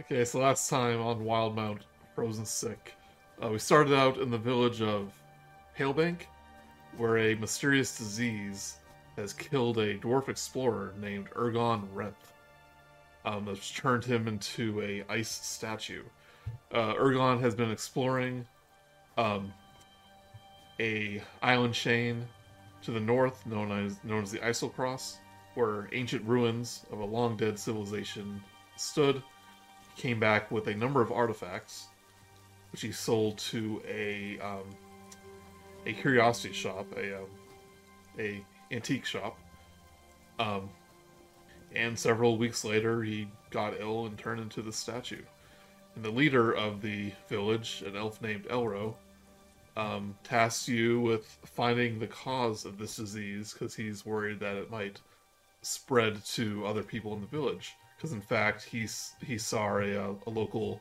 Okay, so last time on Wildemount Frozen Sick, uh, we started out in the village of Palebank, where a mysterious disease has killed a dwarf explorer named Ergon Renth. Um, that's turned him into a ice statue. Uh, Ergon has been exploring um, a island chain to the north, known as known as the Eiselcross, where ancient ruins of a long dead civilization stood. Came back with a number of artifacts, which he sold to a um, a curiosity shop, a um, a antique shop. Um, and several weeks later, he got ill and turned into the statue. And the leader of the village, an elf named Elro, um, tasks you with finding the cause of this disease because he's worried that it might spread to other people in the village. Because in fact, he's he saw a, uh, a local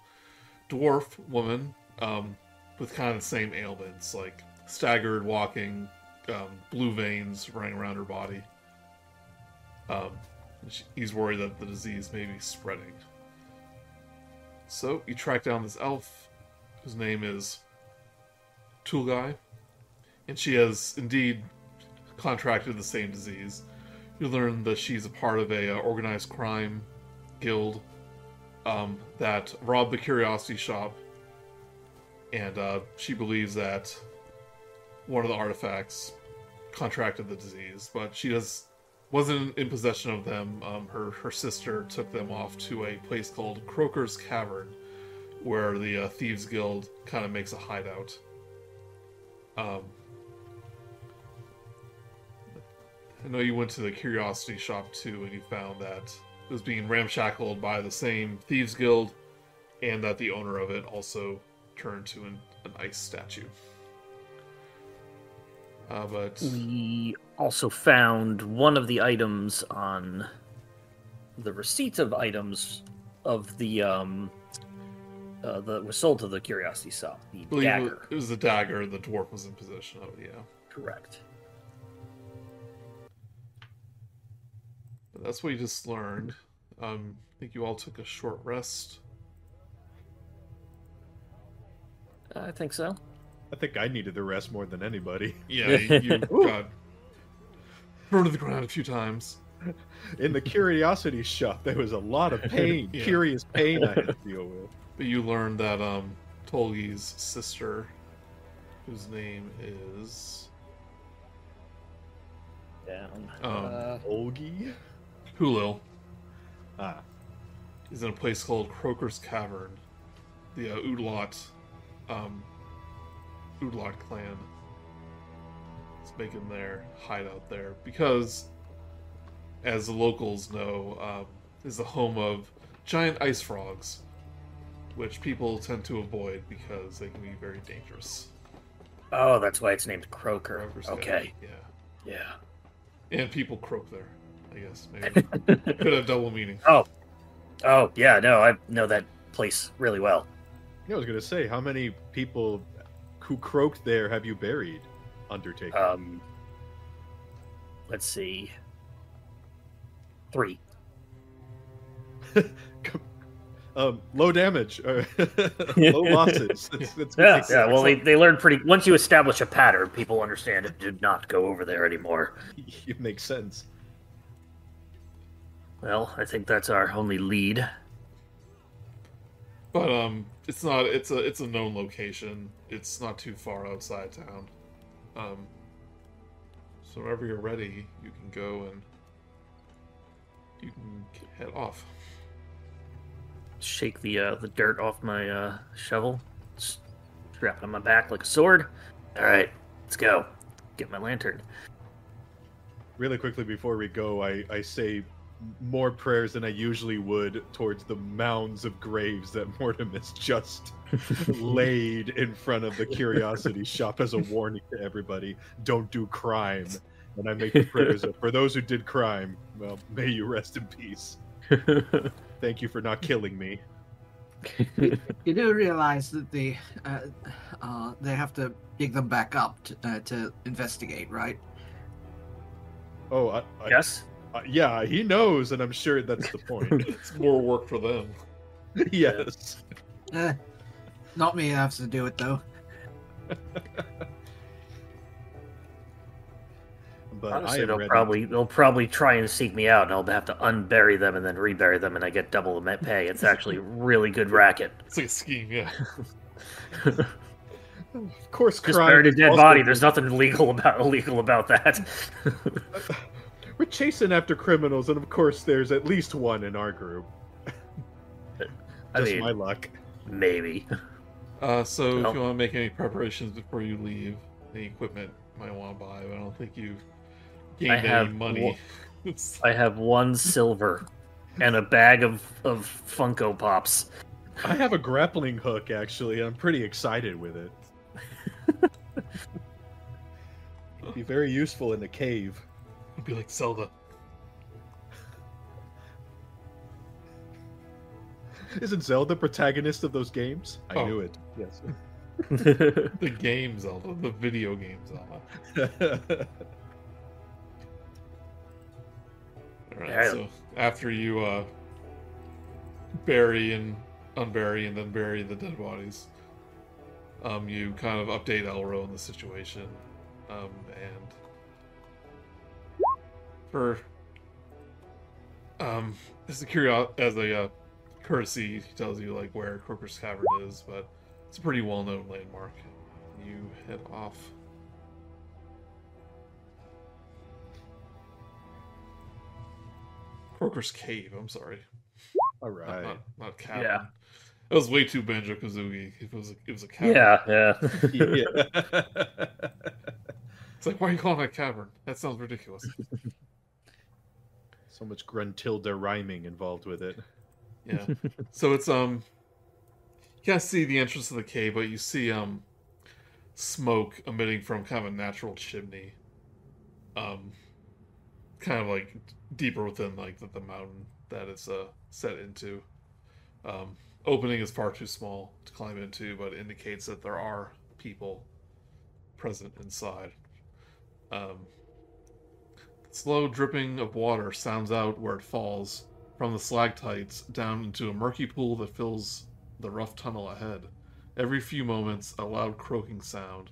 dwarf woman um, with kind of the same ailments, like staggered walking, um, blue veins running around her body. Um, he's worried that the disease may be spreading. So you track down this elf, whose name is Tulgai, and she has indeed contracted the same disease. You learn that she's a part of a uh, organized crime guild um, that robbed the curiosity shop, and uh, she believes that one of the artifacts contracted the disease, but she does wasn't in possession of them. Um, her her sister took them off to a place called Croaker's Cavern, where the uh, thieves guild kind of makes a hideout. Um, I know you went to the curiosity shop too, and you found that was being ramshackled by the same thieves guild, and that the owner of it also turned to an, an ice statue. Uh, but We also found one of the items on the receipts of items of the um uh, that was sold to the curiosity shop. The dagger. it was the dagger the dwarf was in possession of. Yeah, Correct. That's what you just learned. Um, I think you all took a short rest. I think so. I think I needed the rest more than anybody. Yeah, you, you got thrown to the ground a few times. In the curiosity shop, there was a lot of pain, Yeah. curious pain I had to deal with. But you learned that um, Tolgi's sister, whose name is Down. um, Uh, Olgi? Hulil, Ah, is in a place called Croaker's Cavern. The uh, Udlot, um, Udlot clan is making their hideout there because, as the locals know, um, is the home of giant ice frogs, which people tend to avoid because they can be very dangerous. oh, that's why it's named Croker. Croaker's Cavern, Okay. Yeah. Yeah. And people croak there, I guess. Maybe. Could have double meaning. Oh. Oh, yeah, no, I know that place really well. yeah, I was gonna say, how many people who croaked there have you buried? Undertaker. Um let's see. Three. um, low damage, uh, low losses. That's, that's what Yeah, yeah. Well, they, they learn pretty. Once you establish a pattern, people understand it did not go over there anymore. it makes sense. Well, I think that's our only lead. But um, it's not. It's a it's a known location. It's not too far outside town. Um, so whenever you're ready, you can go and you can head off. Shake the uh, the dirt off my uh, shovel, strap it on my back like a sword. All right, let's go. Get my lantern. Really quickly before we go, I, I say more prayers than I usually would towards the mounds of graves that Mortimus just laid in front of the curiosity shop as a warning to everybody don't do crime. And I make the prayers of, for those who did crime, well, may you rest in peace. Thank you for not killing me. You do realize that the uh, uh, they have to dig them back up to, uh, to investigate, right? Oh, I, I, yes. Uh, yeah, he knows, and I'm sure that's the point. It's more work for them. yes. Eh, not me has to do it though. But Honestly, I they'll ready. probably they'll probably try and seek me out, and I'll have to unbury them and then rebury them, and I get double the pay. It's actually really good racket. It's like a scheme, yeah. Of course, Just crime buried a dead also- body. There's nothing illegal about illegal about that. We're chasing after criminals, and of course, there's at least one in our group. I Just mean, my luck. maybe. Uh, so if you want to make any preparations before you leave, any equipment you might want to buy, but I don't think you've gained I have any money. It's- I have one silver and a bag of of Funko Pops. I have a grappling hook, actually. I'm pretty excited with it. It'd be very useful in the cave. It'd be like Zelda. Isn't Zelda protagonist of those games? I Oh. knew it. Yes. The game Zelda, the video game Zelda. Alright, Yeah. so after you uh, bury and unbury and then bury the dead bodies, um, you kind of update Elro on the situation, um, and for um, as a curio- as a uh, courtesy, he tells you like where Croaker's Cavern is, but it's a pretty well-known landmark. You head off. Croaker's Cave. I'm sorry, All not, right. not, not cavern. Yeah. That was way too Banjo Kazooie. It was a, it was a cavern. yeah, yeah. yeah. It's like why are you calling it a cavern? That sounds ridiculous. so much Gruntilda rhyming involved with it. Yeah. so it's um you can't see the entrance of the cave, but you see um smoke emitting from kind of a natural chimney. Um kind of like deeper within like the, the mountain that it's uh set into. Um opening is far too small to climb into, but indicates that there are people present inside. Um slow dripping of water sounds out where it falls from the stalactites down into a murky pool that fills the rough tunnel ahead. Every few moments, a loud croaking sound.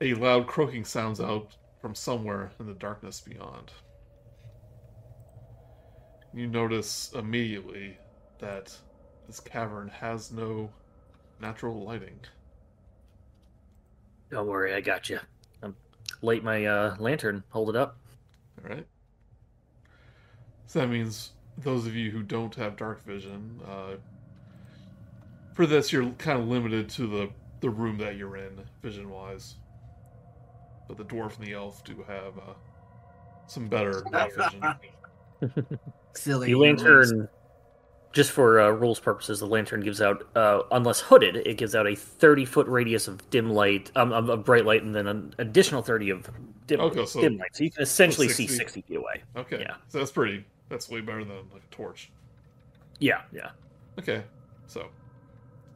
A loud croaking sounds out from somewhere in the darkness beyond. You notice immediately that this cavern has no natural lighting. Don't worry, I got you. Light my uh, lantern. Hold it up. All right. So that means those of you who don't have dark vision, uh, for this you're kind of limited to the the room that you're in, vision wise. But the dwarf and the elf do have uh, some better night vision. Silly. The lantern, just for uh, rules purposes, the lantern gives out, uh, unless hooded, it gives out a 30 foot radius of dim light, um, of, of bright light, and then an additional 30 of dim, Okay, so- dim light. So you can essentially see 60. 60 feet away. Okay, Yeah. so that's pretty. That's way better than like a torch. Yeah, yeah. Okay, so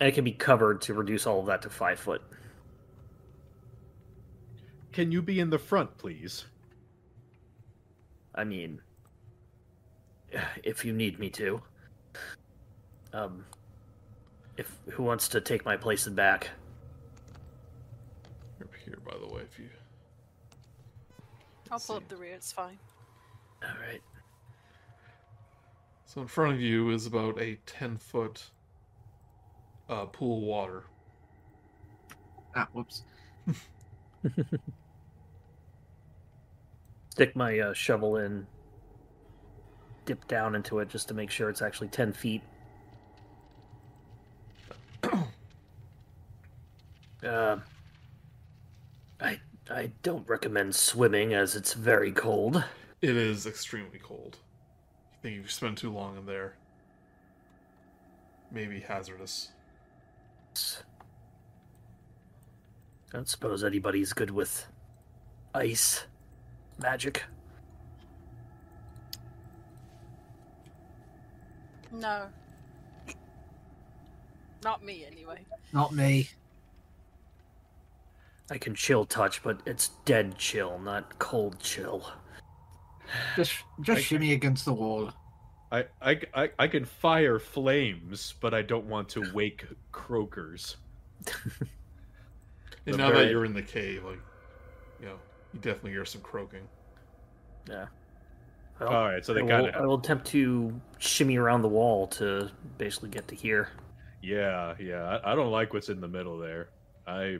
And it can be covered to reduce all of that to 5 foot. Can you be in the front, please? I mean, if you need me to. Um, if who wants to take my place in back? up here by the way. If you I'll Let's pull see. up the rear. It's fine. All right. so in front of you is about a ten foot uh, pool of water. Ah, whoops. Stick my uh, shovel in. Dip down into it just to make sure it's actually ten feet. Uh, I I don't recommend swimming as it's very cold. It is extremely cold. I think if you spend too long in there, maybe hazardous. I don't suppose anybody's good with ice magic. No. Not me, anyway. Not me. I can chill touch, but it's dead chill, not cold chill. Just just shimmy against the wall. I, I, I, I can fire flames, but I don't want to wake croakers. And now very- that you're in the cave, like, you know, you definitely hear some croaking. Yeah. Well, All right, so they I, kind will, I will attempt to shimmy around the wall to basically get to here. yeah, yeah. I, I don't like what's in the middle there. I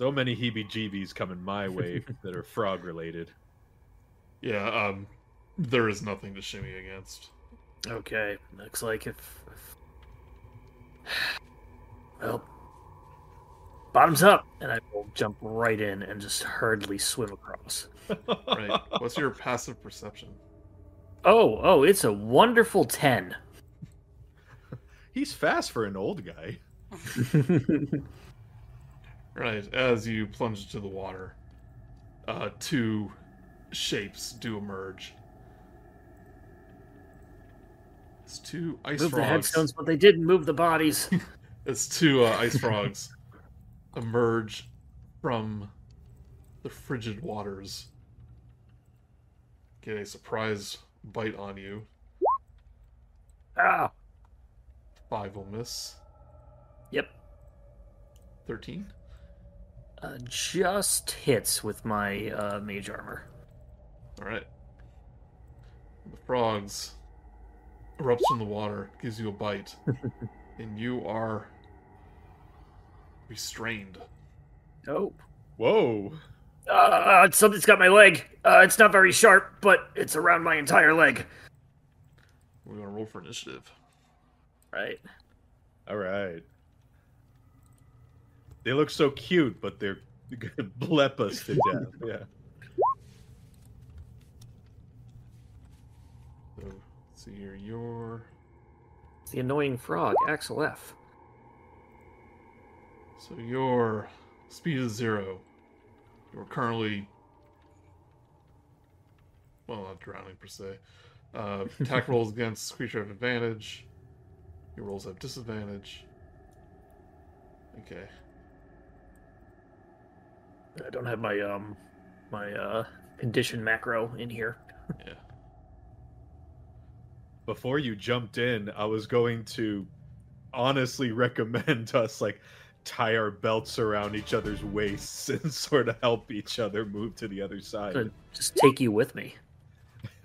so many heebie-jeebies coming my way that are frog related. Yeah, um, there is nothing to shimmy against. Okay, looks like if, if... well, bottoms up, and I will jump right in and just hurriedly swim across. Right. What's your passive perception? Oh, oh, it's a wonderful ten. He's fast for an old guy. Right. As you plunge into the water, uh, two shapes do emerge. It's two ice move the headstones, but they didn't move the bodies. It's two uh, ice frogs emerge from the frigid waters. Get a surprise bite on you. ah, Five will miss. yep, Thirteen. Uh, just hits with my uh, mage armor. All right. The frogs erupts from the water, gives you a bite, and you are restrained. Oh, Whoa. uh, something's got my leg. Uh, it's not very sharp, but it's around my entire leg. We're gonna roll for initiative. Right. All right. They look so cute, but they're gonna blep us to death. Yeah. So, let's see here. Your It's the annoying frog, Axel F. so your speed is zero. You're currently well, not drowning per se. Uh, attack rolls against creature have advantage. Your rolls have disadvantage. Okay. I don't have my um my uh condition macro in here. Yeah. Before you jumped in, I was going to honestly recommend us like tie our belts around each other's waists and sort of help each other move to the other side. Could just take you with me.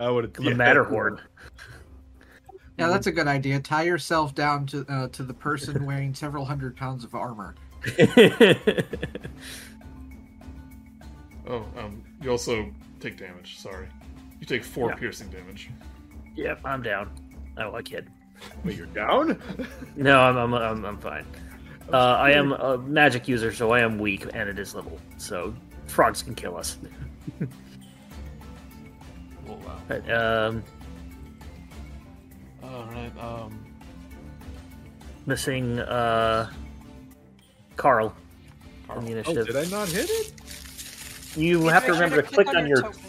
I would Come a Matterhorn. Yeah, that's a good idea. Tie yourself down to uh, to the person wearing several hundred pounds of armor. Oh, um, you also take damage. Sorry, you take four Yeah. piercing damage. yep, I'm down. Oh, I kid. Wait, you're down? No, I'm I'm I'm, I'm fine. Uh, I am a magic user, so I am weak, and it is little. So frogs can kill us. Oh wow. But, um, All right. Um, missing uh, Karl on the Oh, did I not hit it? You Make have to remember to click on your token.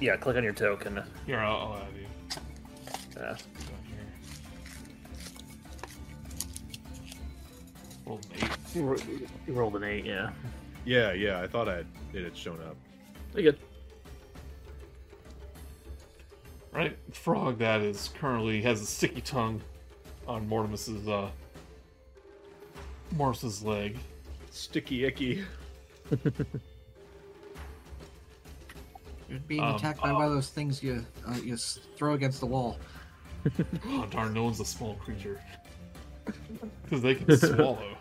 yeah, click on your token. here I'll, I'll add you. Uh, Down here. Roll an eight. you rolled an eight, yeah. Yeah, yeah. I thought I had, it had shown up. Pretty good. Right, frog that is currently has a sticky tongue on Mortimus's uh Mortimus's leg. Sticky icky. You're being Um, attacked by one of those things you uh, you throw against the wall. Oh darn, no one's a small creature. Because they can swallow.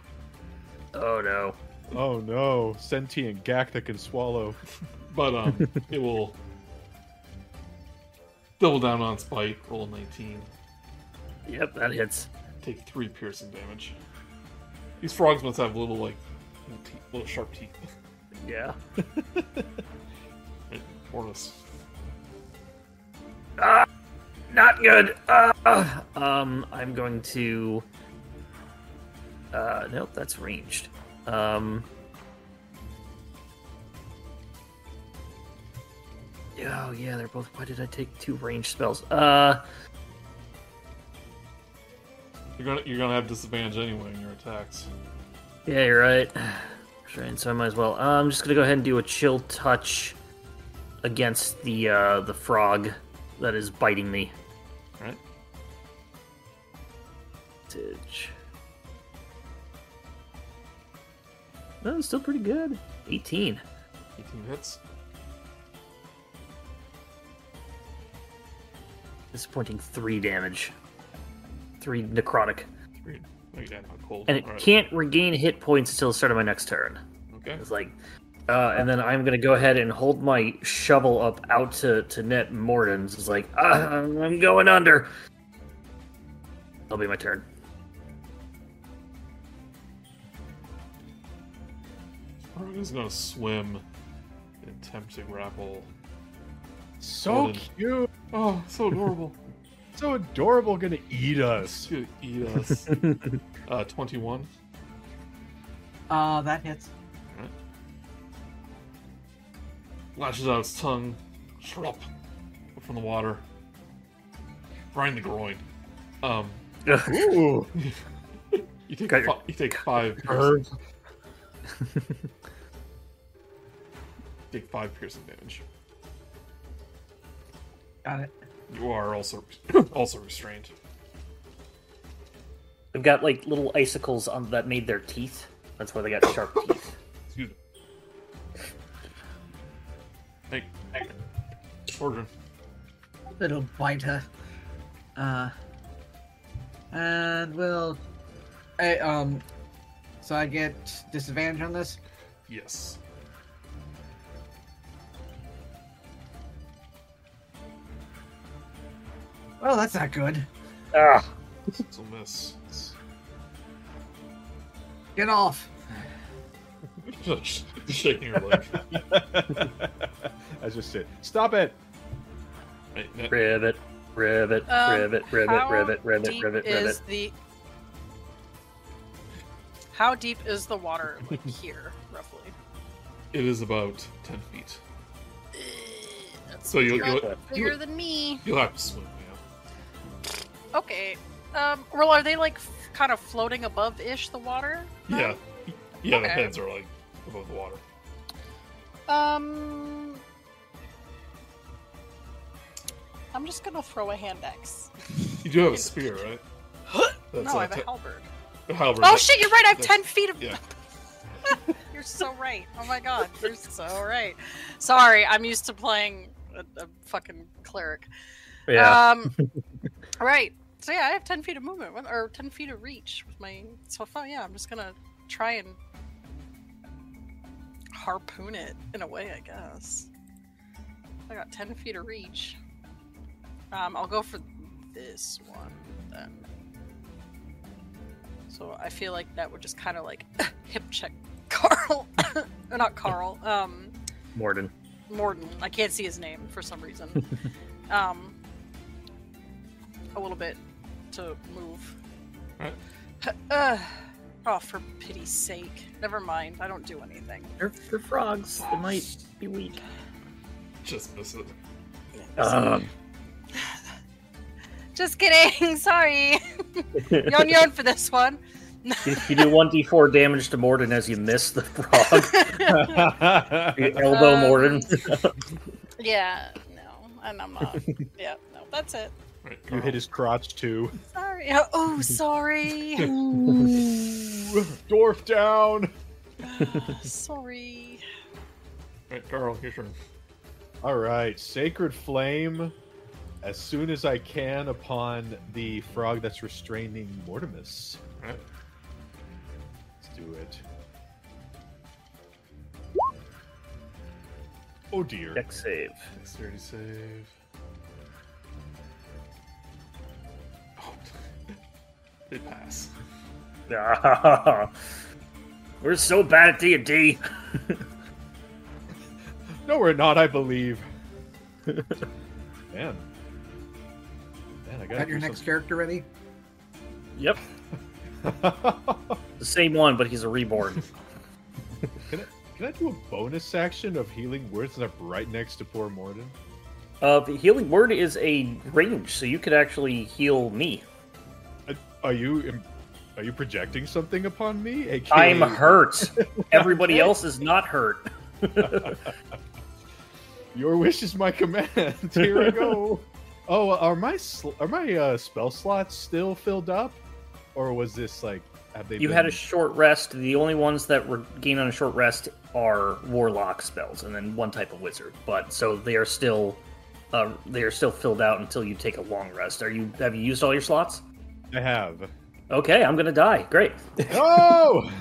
Oh no. Oh no, sentient Gak that can swallow. But um it will double down on spite, roll 19, Yep, that hits. take three piercing damage. These frogs must have little like little, teeth, little sharp teeth. Yeah. Mortis. Ah, not good. Uh, um, I'm going to. Uh, nope, that's ranged. Um. Oh yeah, they're both. Why did I take two ranged spells? Uh, You're gonna you're gonna have disadvantage anyway in your attacks. yeah, you're right. Right, so I might as well. Uh, I'm just gonna go ahead and do a chill touch against the uh, the frog that is biting me. Right. Tidge. No, still pretty good. 18. 18 hits. Disappointing three damage. Three necrotic. Three. Oh, yeah, cold. And it Alright. can't regain hit points until the start of my next turn. Okay. It's like, uh, and then I'm gonna go ahead and hold my shovel up out to to net Mordan's. It's like, uh, I'm going under. That'll be my turn. Morgan's gonna swim and attempt to grapple. So Golden. cute. Oh, so adorable. So adorable. Gonna eat It's us. gonna eat us. uh, 21. Uh, that hits. Lashes out its tongue. Shrub. From the water. Right in the groin. Um, Ooh. you take, your- fi- you take five. Herb. Piercing, take five piercing damage. Got it. You are also also restrained. They've got like little icicles on that made their teeth. That's why they got sharp teeth. Excuse me. Hey, hey. Order. Little biter. Uh, and we'll. Hey, um. So I get disadvantage on this. Yes. Well, that's not good. Ah, It's a miss. Get off. Shaking your leg. I just said, stop it. Right, net- rivet, rivet, Um, rivet, rivet, How rivet, rivet, deep rivet, is the? How deep is the water like here, roughly? It is about ten feet. That's So you'll you'll, bigger you'll, than me. you'll have to swim. Yeah. Okay. Um. Well, are they like f- kind of floating above ish the water? then? Yeah. Yeah. The Okay. heads are like above the water. Um. I'm just gonna throw a hand axe. You do have a spear, right? That's no, I have a te- halberd. halberd. Oh that- shit! You're right. I have ten feet of. yeah. you're so right. Oh my god, you're so right. Sorry, I'm used to playing a, a fucking cleric. Yeah. Um. right. So yeah, I have ten feet of movement with- or ten feet of reach with my. So far, yeah, I'm just gonna try and harpoon it in a way, I guess. I got ten feet of reach. Um, I'll go for this one then. So I feel like that would just kind of like hip check Karl, or not Karl. Um, Mordan. Mordan. I can't see his name for some reason. um, a little bit to move. Right. Uh, oh, for pity's sake. Never mind. I don't do anything. They're, they're frogs. They might be weak. Just miss it. Um, Just kidding. Sorry. Yon yon for this one. you, you do 1d4 damage to Mordan as you miss the frog. You elbow Um, Mordan. yeah. No. And I'm not. Yeah. No. That's it. Right. you hit his crotch too. Sorry. Oh, oh, sorry. Dwarf down. Ah, sorry. Right, Karl, your turn. All right, sacred flame. As soon as I can, upon the frog that's restraining Mortimus. Right. Let's do it. Oh dear. Deck save. Dexterity save. They pass. We're so bad at D&D. No, we're not. I believe. Man. Man, I gotta Got your do next character ready? Yep. The same one, but he's a reborn. can, I, can I do a bonus action of healing words up right next to poor Mordan? Uh, the healing word is a range, so you could actually heal me. Are you are you projecting something upon me? AKA... I'm hurt. Everybody else is not hurt. Your wish is my command. Here I go. Oh, are my sl- are my uh, spell slots still filled up, or was this like have they? You been... had a short rest. The only ones that were gained on a short rest are warlock spells, and then one type of wizard. But so they are still, uh, they are still filled out until you take a long rest. Are you? Have you used all your slots? I have. Okay, I'm gonna die. Great, Oh,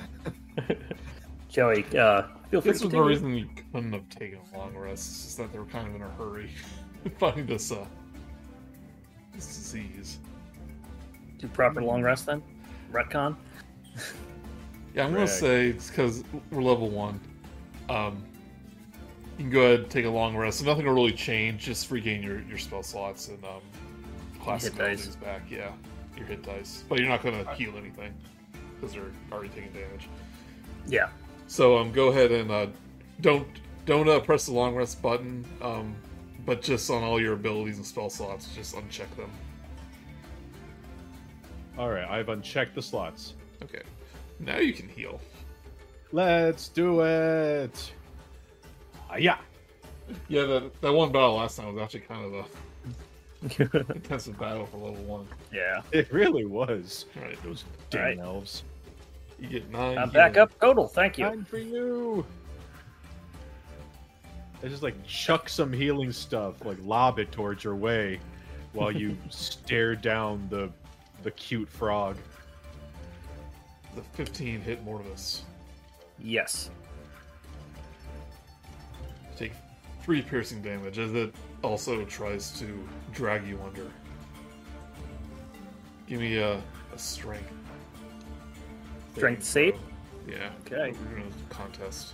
Joey. Uh, feel free This to was the continue. reason you couldn't have taken a long rest. It's just that they were kind of in a hurry finding this uh this disease. Do proper long rest then. Retcon. Yeah, I'm gonna Right. say it's because we're level one. Um, you can go ahead and take a long rest. Nothing will really change. Just regain your, your spell slots and um, classic Hit dice. abilities back. Yeah, your hit dice. But you're not gonna heal anything because they're already taking damage. Yeah. So um, go ahead and uh, don't don't uh, press the long rest button. Um, but just on all your abilities and spell slots, just uncheck them. all right. I've unchecked the slots. Okay. Now you can heal. Let's do it. Ah, yeah. Yeah, that that one battle last time was actually kind of a intensive battle for level one. yeah. It really was. All right, Those damn right. elves. you get nine. I'm back up total. Thank you. Time for you. I just like chuck some healing stuff, like lob it towards your way, while you stare down the the cute frog. The 15 hit Mortimus. Yes. Take three piercing damage as it also tries to drag you under. Give me a, a strength. Strength save? Yeah. Okay. We're gonna contest.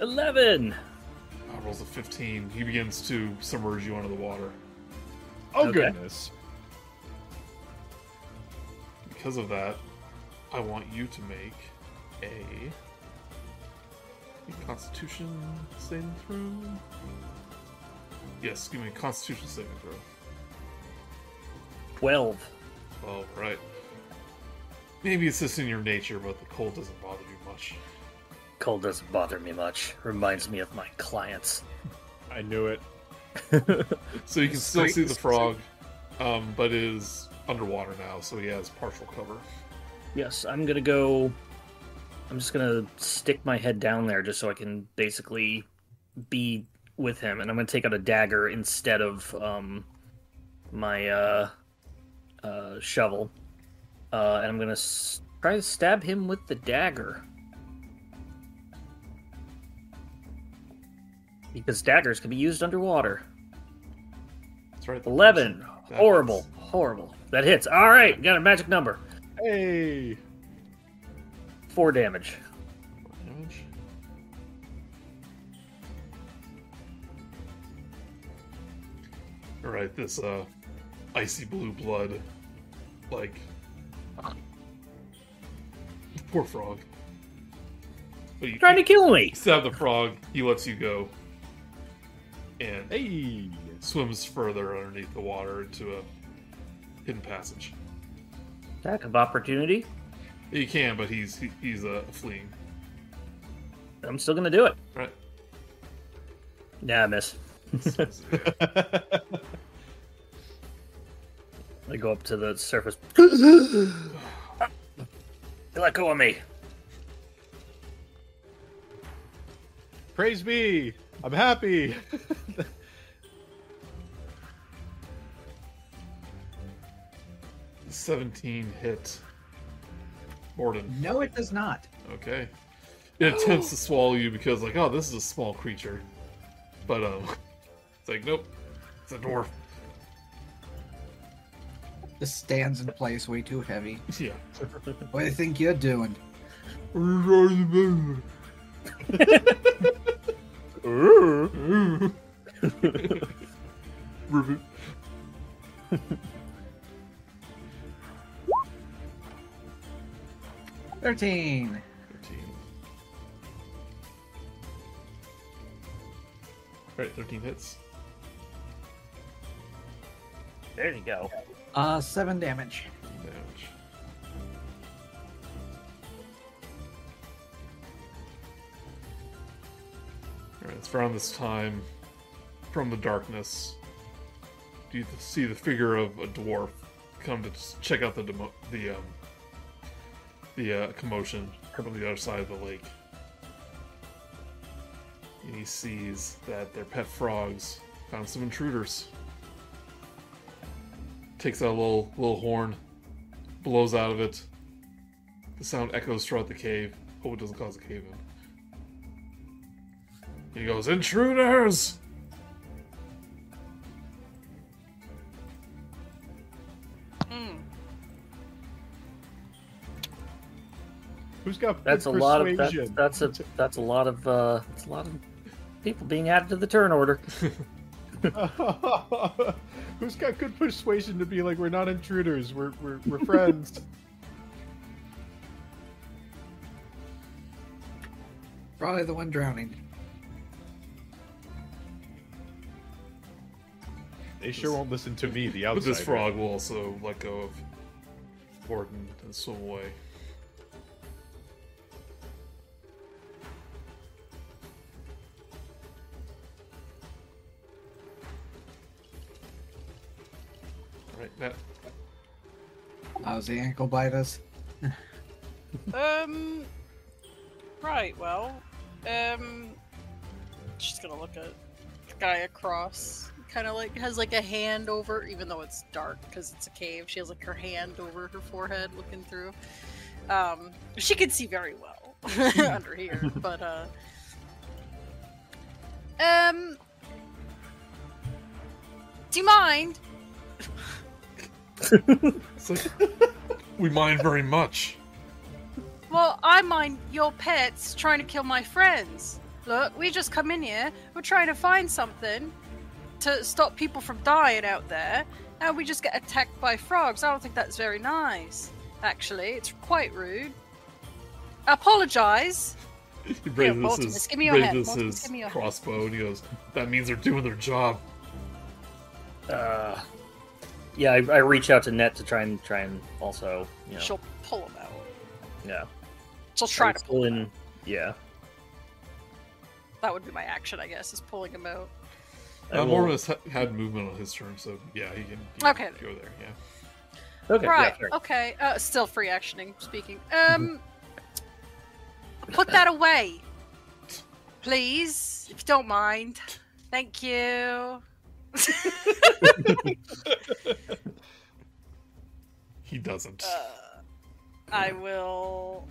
Eleven. Uh, rolls a 15. He begins to submerge you under the water. Oh Okay. goodness! Because of that, I want you to make a, a Constitution saving throw. Yes, give me a Constitution saving throw. Twelve. Oh, right. Maybe it's just in your nature, but the cold doesn't bother you much. Cold doesn't bother me much. Reminds me of my clients. I knew it. So you can still see the frog, um, but it is underwater now, so he has partial cover. Yes, I'm gonna go. I'm just gonna stick my head down there just so I can basically be with him, and I'm gonna take out a dagger instead of um, my uh, uh, shovel, uh, and I'm gonna s- try to stab him with the dagger. Because daggers can be used underwater. That's right. 11. That Horrible. hits. Horrible. That hits. All right, got a magic number. Hey, Four damage. Damage. Alright, this uh icy blue blood like poor frog. But you Trying to kill me. stab the frog, he lets you go. And hey! swims further underneath the water into a hidden passage. Attack of opportunity. You can, but he's he, he's uh, fleeing. I'm still gonna do it. Right. Nah, I miss. I go up to the surface. Let go of me. Praise be! I'm happy. Seventeen hit. Mordan. No, it does not. Okay. It attempts to swallow you because, like, oh, this is a small creature. But, um, it's like, nope, it's a dwarf. This stands in place way too heavy. Yeah. What do you think you're doing? Thirteen. 13. Alright, 13 hits. There you go. Uh, seven damage. Damage. Alright, it's around this time. from the darkness, do you see the figure of a dwarf come to check out the demo- the um, the uh, commotion from the other side of the lake. And he sees that their pet frogs found some intruders. Takes out a little little horn, blows out of it. The sound echoes throughout the cave. Hope it doesn't cause a cave in. He goes, Intruders! Who's got That's a lot of that's, that's a that's a lot of uh that's a lot of people being added to the turn order. Who's got good persuasion to be like we're not intruders, we're we're, we're friends. Probably the one drowning. They sure won't listen to me, the But outsider. this frog will also let go of Gordon and swim away. How's the ankle biters. Um. Right. Well. Um. She's gonna look at the guy across. Kind of like has like a hand over, even though it's dark because it's a cave. She has like her hand over her forehead, looking through. Um. She can see very well under here, but uh. Um. Do you mind? It's like, we mind very much. Well, I mind your pets trying to kill my friends. Look, we just come in here. We're trying to find something to stop people from dying out there, and we just get attacked by frogs. I don't think that's very nice. Actually, it's quite rude. I apologize. He raises Mortimus, his, give me your hand. raises Mortimus, his give me your hand. crossbow and he goes, That means they're doing their job. Uh, yeah, I, I reach out to Net to try and try and also you know She'll pull him out. yeah She'll try I to pull pull him in out. yeah. That would be my action, I guess, is pulling him out. I Uh, will- ha- had movement on his turn, so yeah, he can, he can Okay. go there, yeah. okay, right. yeah, okay. Uh, still free actioning. Speaking. Um. put that away, please, if you don't mind. Thank you. He doesn't. Uh, I will.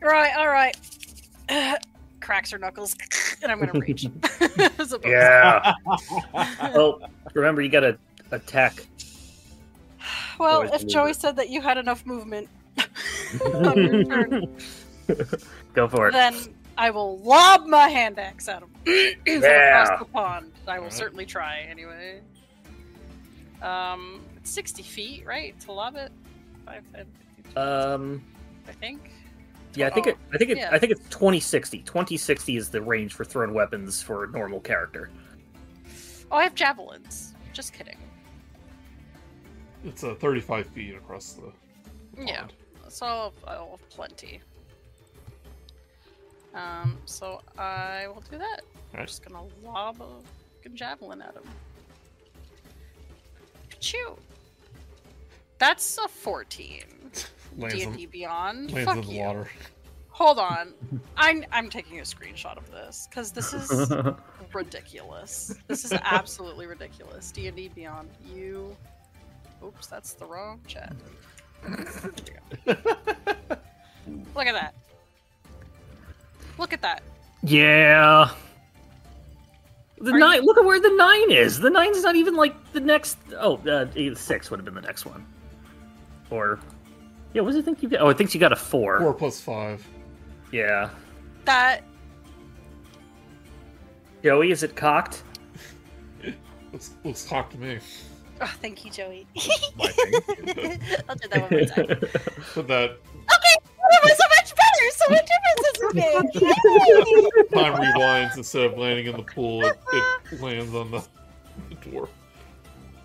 Right. All right. Cracks her knuckles, and I'm gonna reach. As. Yeah. well, remember you got to attack. Well, Always if Joey it. said that you had enough movement on your turn, Go for it. then I will lob my hand axe at him from Yeah. across the pond. I will Alright. certainly try anyway. Um, it's 60 feet, right? To lob it? 5, 10, 15, Um. I think. Yeah, I think it. I think it. Yeah. I think it's twenty sixty. Twenty sixty is the range for thrown weapons for a normal character. Oh, I have javelins. Just kidding. It's uh, 35 feet across the Yeah. pond. So I'll, I'll have plenty. Um, so I will do that. I'm just gonna lob a fucking javelin at him. Achoo! That's a 14. Lands, D&D Beyond. lands Fuck you. water. Hold on. I'm I'm taking a screenshot of this because this is ridiculous. This is absolutely ridiculous. D&D Beyond. You. Oops, that's the wrong chat. There we go. Look at that. Look at that. yeah. The Are nine. Look at where the nine is. The nine's not even like the next. Oh, uh, six would have been the next one. Or, yeah. What does it think you got? Oh, it thinks you got a four. Four plus five. Yeah. That Joey, is it cocked? Looks, looks cocked to me. Oh, thank you, Joey. I'll do that one more time. But that Okay, that was so much better. So much difference is made. time rewinds instead of landing in the pool, it, it lands on the, the dwarf.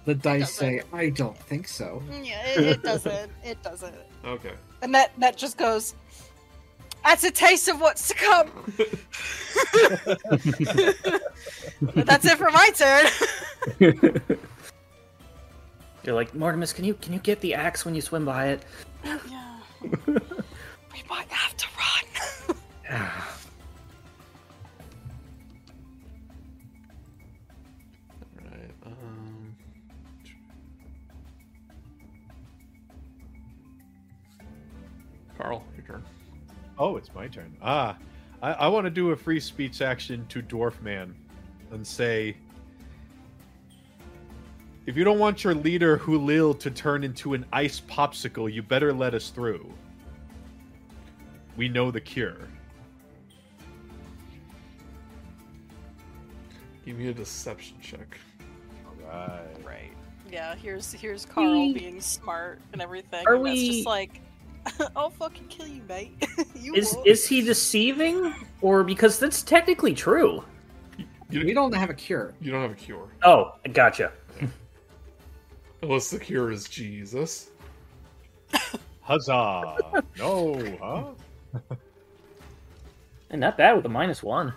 The dice Doesn't. say, I don't think so. Yeah, it, it doesn't. It doesn't. Okay. And that that just goes. That's a taste of what's to come. That's it for my turn. You're like, Mortimus, can you can you get the axe when you swim by it? Oh, yeah. We might have to run. Right. Um. Karl, your turn. Oh, it's my turn. Ah, I, I want to do a free speech action to Dwarf Man and say if you don't want your leader Hulil to turn into an ice popsicle, you better let us through. We know the cure. Give me a deception check. Alright. Right. Yeah, here's here's Karl We- being smart and everything. Are and that's we- just like I'll fucking kill you, mate. you Is won't. is he deceiving, or because that's technically true? You, We don't have a cure. you don't have a cure. Oh, gotcha. Unless the cure is Jesus. Huzzah! no, huh? And not bad with a minus one.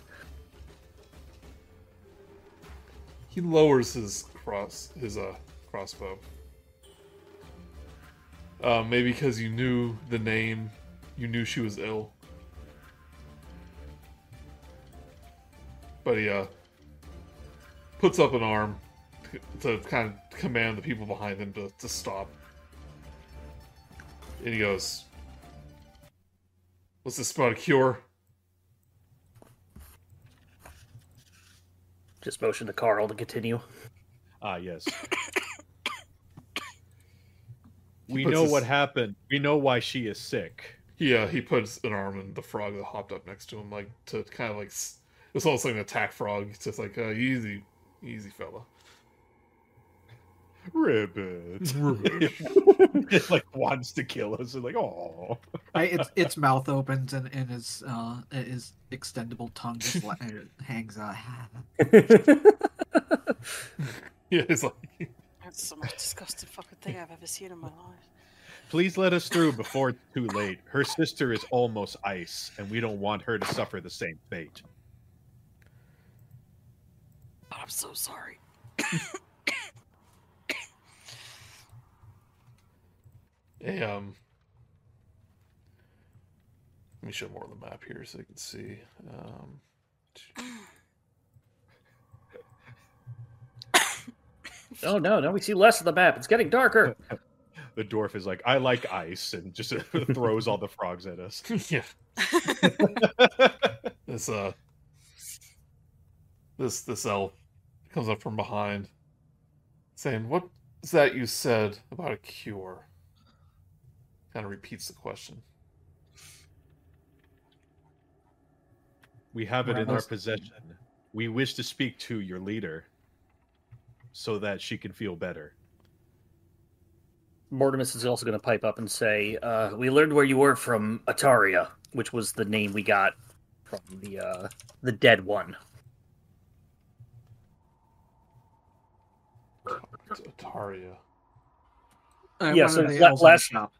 He lowers his cross his uh crossbow. Uh, maybe because you knew the name, you knew she was ill. But he uh, puts up an arm to kind of command the people behind him to, to stop. And he goes, What's this about a cure? Just motion to Karl to continue. Ah, yes. we know his- what happened. We know why she is sick. He uh, he puts an arm in the frog that hopped up next to him, like to kind of like it's almost like an attack frog. It's just like uh, easy, easy fella. Ribbit. it like wants to kill us. And like, oh. I, its its mouth opens and, and his uh his extendable tongue just la- uh, hangs out. Yeah, it's like That's the most disgusting fucking thing I've ever seen in my life. Please let us through before it's too late. Her sister is almost ice, and we don't want her to suffer the same fate. I'm so sorry. A um. Let me show more of the map here so you can see. Um, Oh no, now we see less of the map. It's getting darker. The dwarf is like, I like ice, and just throws all the frogs at us. yeah, this uh, this this elf comes up from behind, saying, "What is that you said about a cure?" Kind of repeats the question. We have it in our possession. We wish to speak to your leader so that she can feel better. Mortimus is also going to pipe up and say, uh, "We learned where you were from Ataria, which was the name we got from the uh, the dead one." Ataria. Uh, Yeah, so of the la- elves in the last- shop.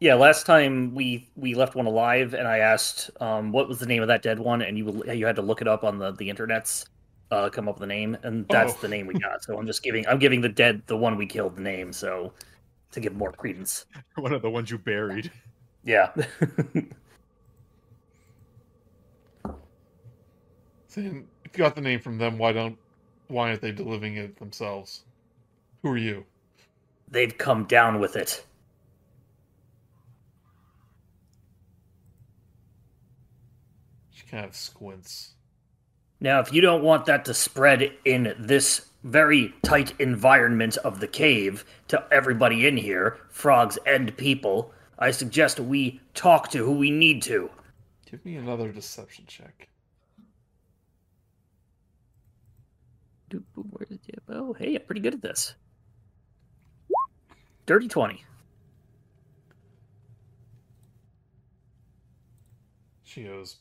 Yeah, last time we we left one alive, and I asked um, what was the name of that dead one, and you you had to look it up on the the internets, uh, come up with a name, and that's Oh. the name we got. So I'm just giving I'm giving the dead the one we killed the name, so to give more credence. One of the ones you buried. Yeah. Saying, if you got the name from them, why don't why aren't they delivering it themselves? Who are you? They've come down with it. Kind of squints. Now, if you don't want that to spread in this very tight environment of the cave to everybody in here, frogs and people, I suggest we talk to who we need to. Give me another deception check. Where's it? Oh, hey, I'm pretty good at this. Dirty 20. She goes,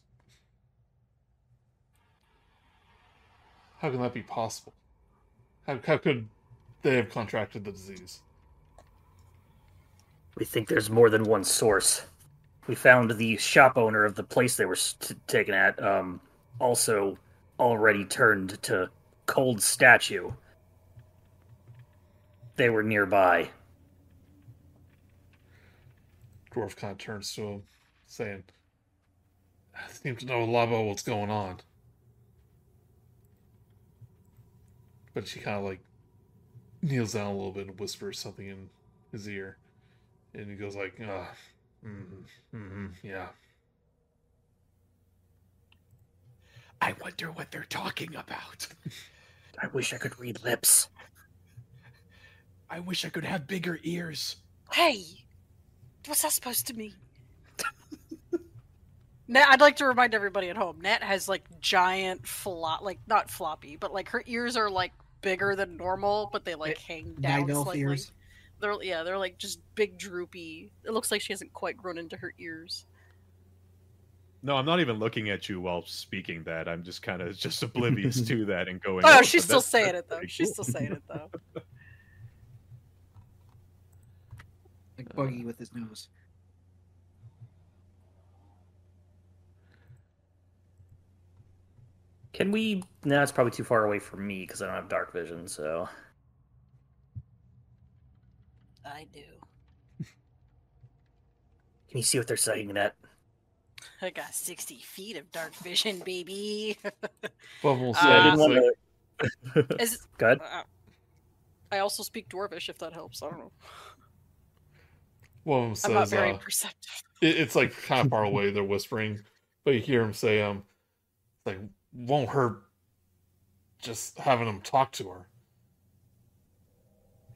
How can that be possible? How, how could they have contracted the disease? We think there's more than one source. we found the shop owner of the place they were s- t- taken at um, also already turned to cold statue. They were nearby. Dwarf kind of turns to him, saying, I seem to know a lot about what's going on. But she kind of like kneels down a little bit and whispers something in his ear. And he goes like, ah, mm, mm, yeah. I wonder what they're talking about. I wish I could read lips. I wish I could have bigger ears. Hey, what's that supposed to mean? Net, I'd like to remind everybody at home. Net has like giant flop, like not floppy, but like her ears are like bigger than normal, but they like eh, hang down Night elf slightly. ears. They're yeah, they're like just big droopy. It looks like she hasn't quite grown into her ears. No, I'm not even looking at you while speaking that. I'm just kind of just oblivious to that and going. Oh, "Oh, she's still that's- saying that's it though. pretty She's still saying it though. Like Buggy with his nose. Can we? No, it's probably too far away for me because I don't have dark vision. So I do. can you see what they're saying, Net? I got sixty feet of dark vision, baby. Bubble Uh, says, I didn't want to. Is Go ahead. uh, I also speak Dwarvish, if that helps. I don't know. one of them I'm not very uh, perceptive. it, it's like kind of far away. They're whispering, but you hear him say, "Um, like won't hurt just having him talk to her."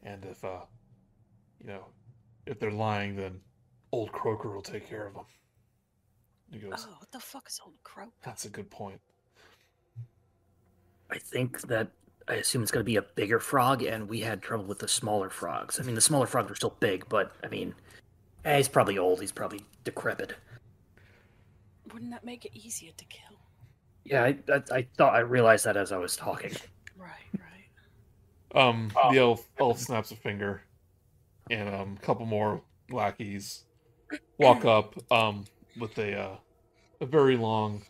And if uh, you know, if they're lying, then old Croaker will take care of them. He goes, Oh, what the fuck is old crow? "That's a good point." I think that I assume it's going to be a bigger frog, and we had trouble with the smaller frogs. I mean, the smaller frogs are still big, but I mean, eh, he's probably old. He's probably decrepit. Wouldn't that make it easier to kill? Yeah, I, I, I thought I realized that as I was talking. Right, right. Um, the elf, elf snaps a finger, and um, a couple more lackeys walk up um, with a uh, a very long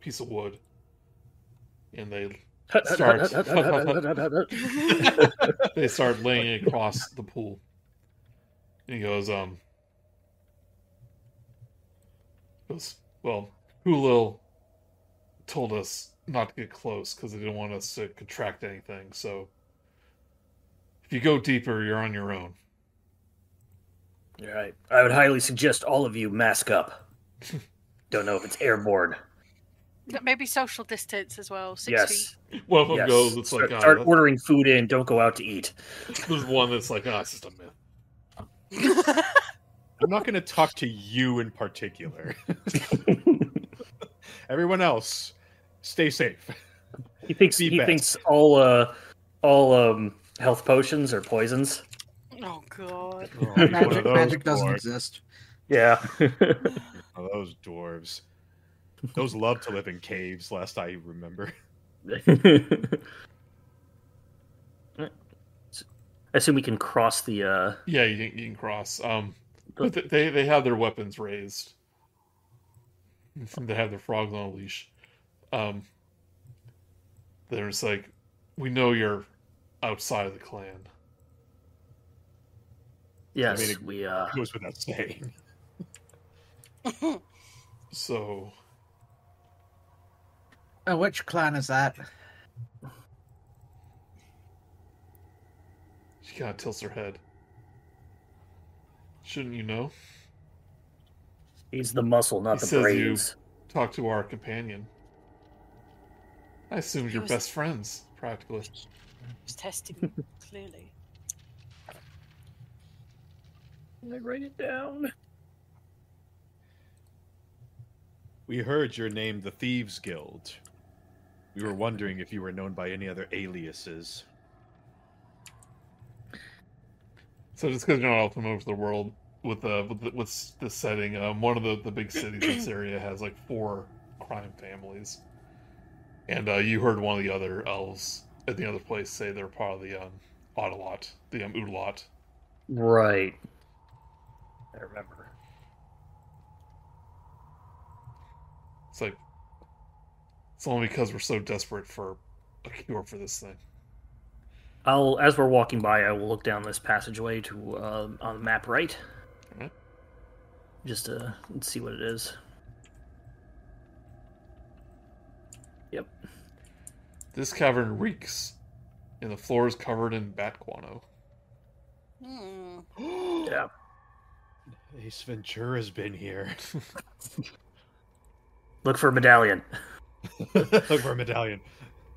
piece of wood, and they Start. they start laying it across the pool. And he goes, um, goes, well, Hulil told us not to get close because they didn't want us to contract anything. So if you go deeper, you're on your own. All right. I would highly suggest all of you mask up. Don't know if it's airborne. Maybe social distance as well. Six yes. One of them yes. goes, it's start, like, ah, start that's- ordering food in. Don't go out to eat. there's one that's like, ah, it's just a myth. I'm not going to talk to you in particular. Everyone else, stay safe. He thinks Be he best. thinks all uh all um health potions are poisons. oh god. Oh, he's one of Magic, magic doesn't dwarves. exist. Yeah. Oh, those dwarves. Those love to live in caves, last I remember. I assume we can cross the uh Yeah, you can, you can cross. Um, but they they have their weapons raised. They have their frogs on a leash. Um, they're like, we know you're outside of the clan. yes, mean, it- we uh Goes without saying. So Uh, which clan is that? she kind of tilts her head. Shouldn't you know? he's the muscle, not He the says you- brains. Talk to our companion. I assume you're was- best friends, practically. Just testing clearly. I write it down. We heard your name, the Thieves Guild. We were wondering if you were known by any other aliases. So just because you're not all familiar with the world, with the with the, with this setting, um, one of the the big cities in this area has like four crime families, and uh, you heard one of the other elves at the other place say they're part of the um, Autolot, the um, Oodalot. Right. I remember. It's like it's only because we're so desperate for a cure for this thing. I'll, as we're walking by, I will look down this passageway to uh, on the map right, Alright. just to see what it is. Yep. This cavern reeks, and the floor is covered in bat guano. Hmm. Yeah. Ace Ventura's been here. Look for a medallion. Look for a medallion.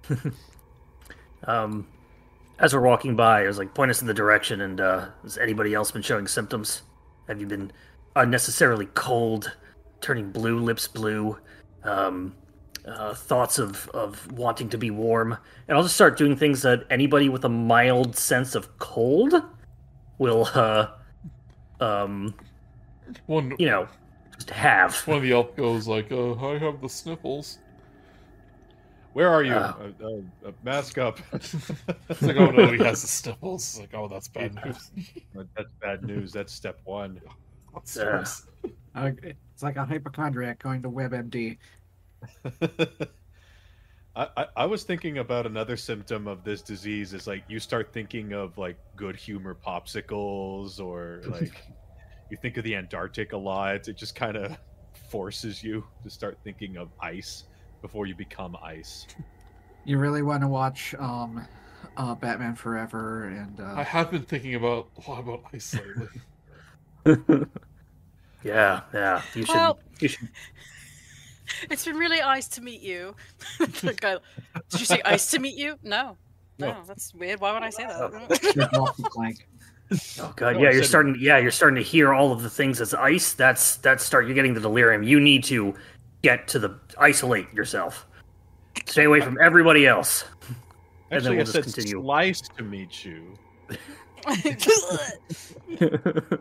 Um, as we're walking by, I was like, point us in the direction. And uh, has anybody else been showing symptoms? Have you been unnecessarily cold, turning blue, lips blue, um, uh, thoughts of, of wanting to be warm? And I'll just start doing things that anybody with a mild sense of cold will, uh, um, One, you know, just have. one of the elf goes like, uh, "I have the sniffles." Where are you? Oh. Uh, uh, uh, mask up. It's like, "Oh no, he has the sniffles." It's like, "Oh, that's bad news." That's bad news. That's step one. Upstairs. Uh, it's like a hypochondriac going to WebMD. I, I, I was thinking about another symptom of this disease is like you start thinking of like good humor popsicles or like you think of the Antarctic a lot. It just kind of forces you to start thinking of ice before you become ice. You really want to watch um, uh, Batman Forever and I uh, have been thinking about a lot about ice lately. yeah, yeah. You should. Well- you should. It's been really nice to meet you. Guy- Did you say ice to meet you? No. No, No. that's weird. Why would I say that? Drink off the plank. Oh god, No, yeah, you're starting. Yeah, you're starting to hear all of the things as ice. That's that's start. You're getting the delirium. You need to get to the isolate yourself. Stay away from everybody else. And then Actually, we'll I just said continue. slice to meet you.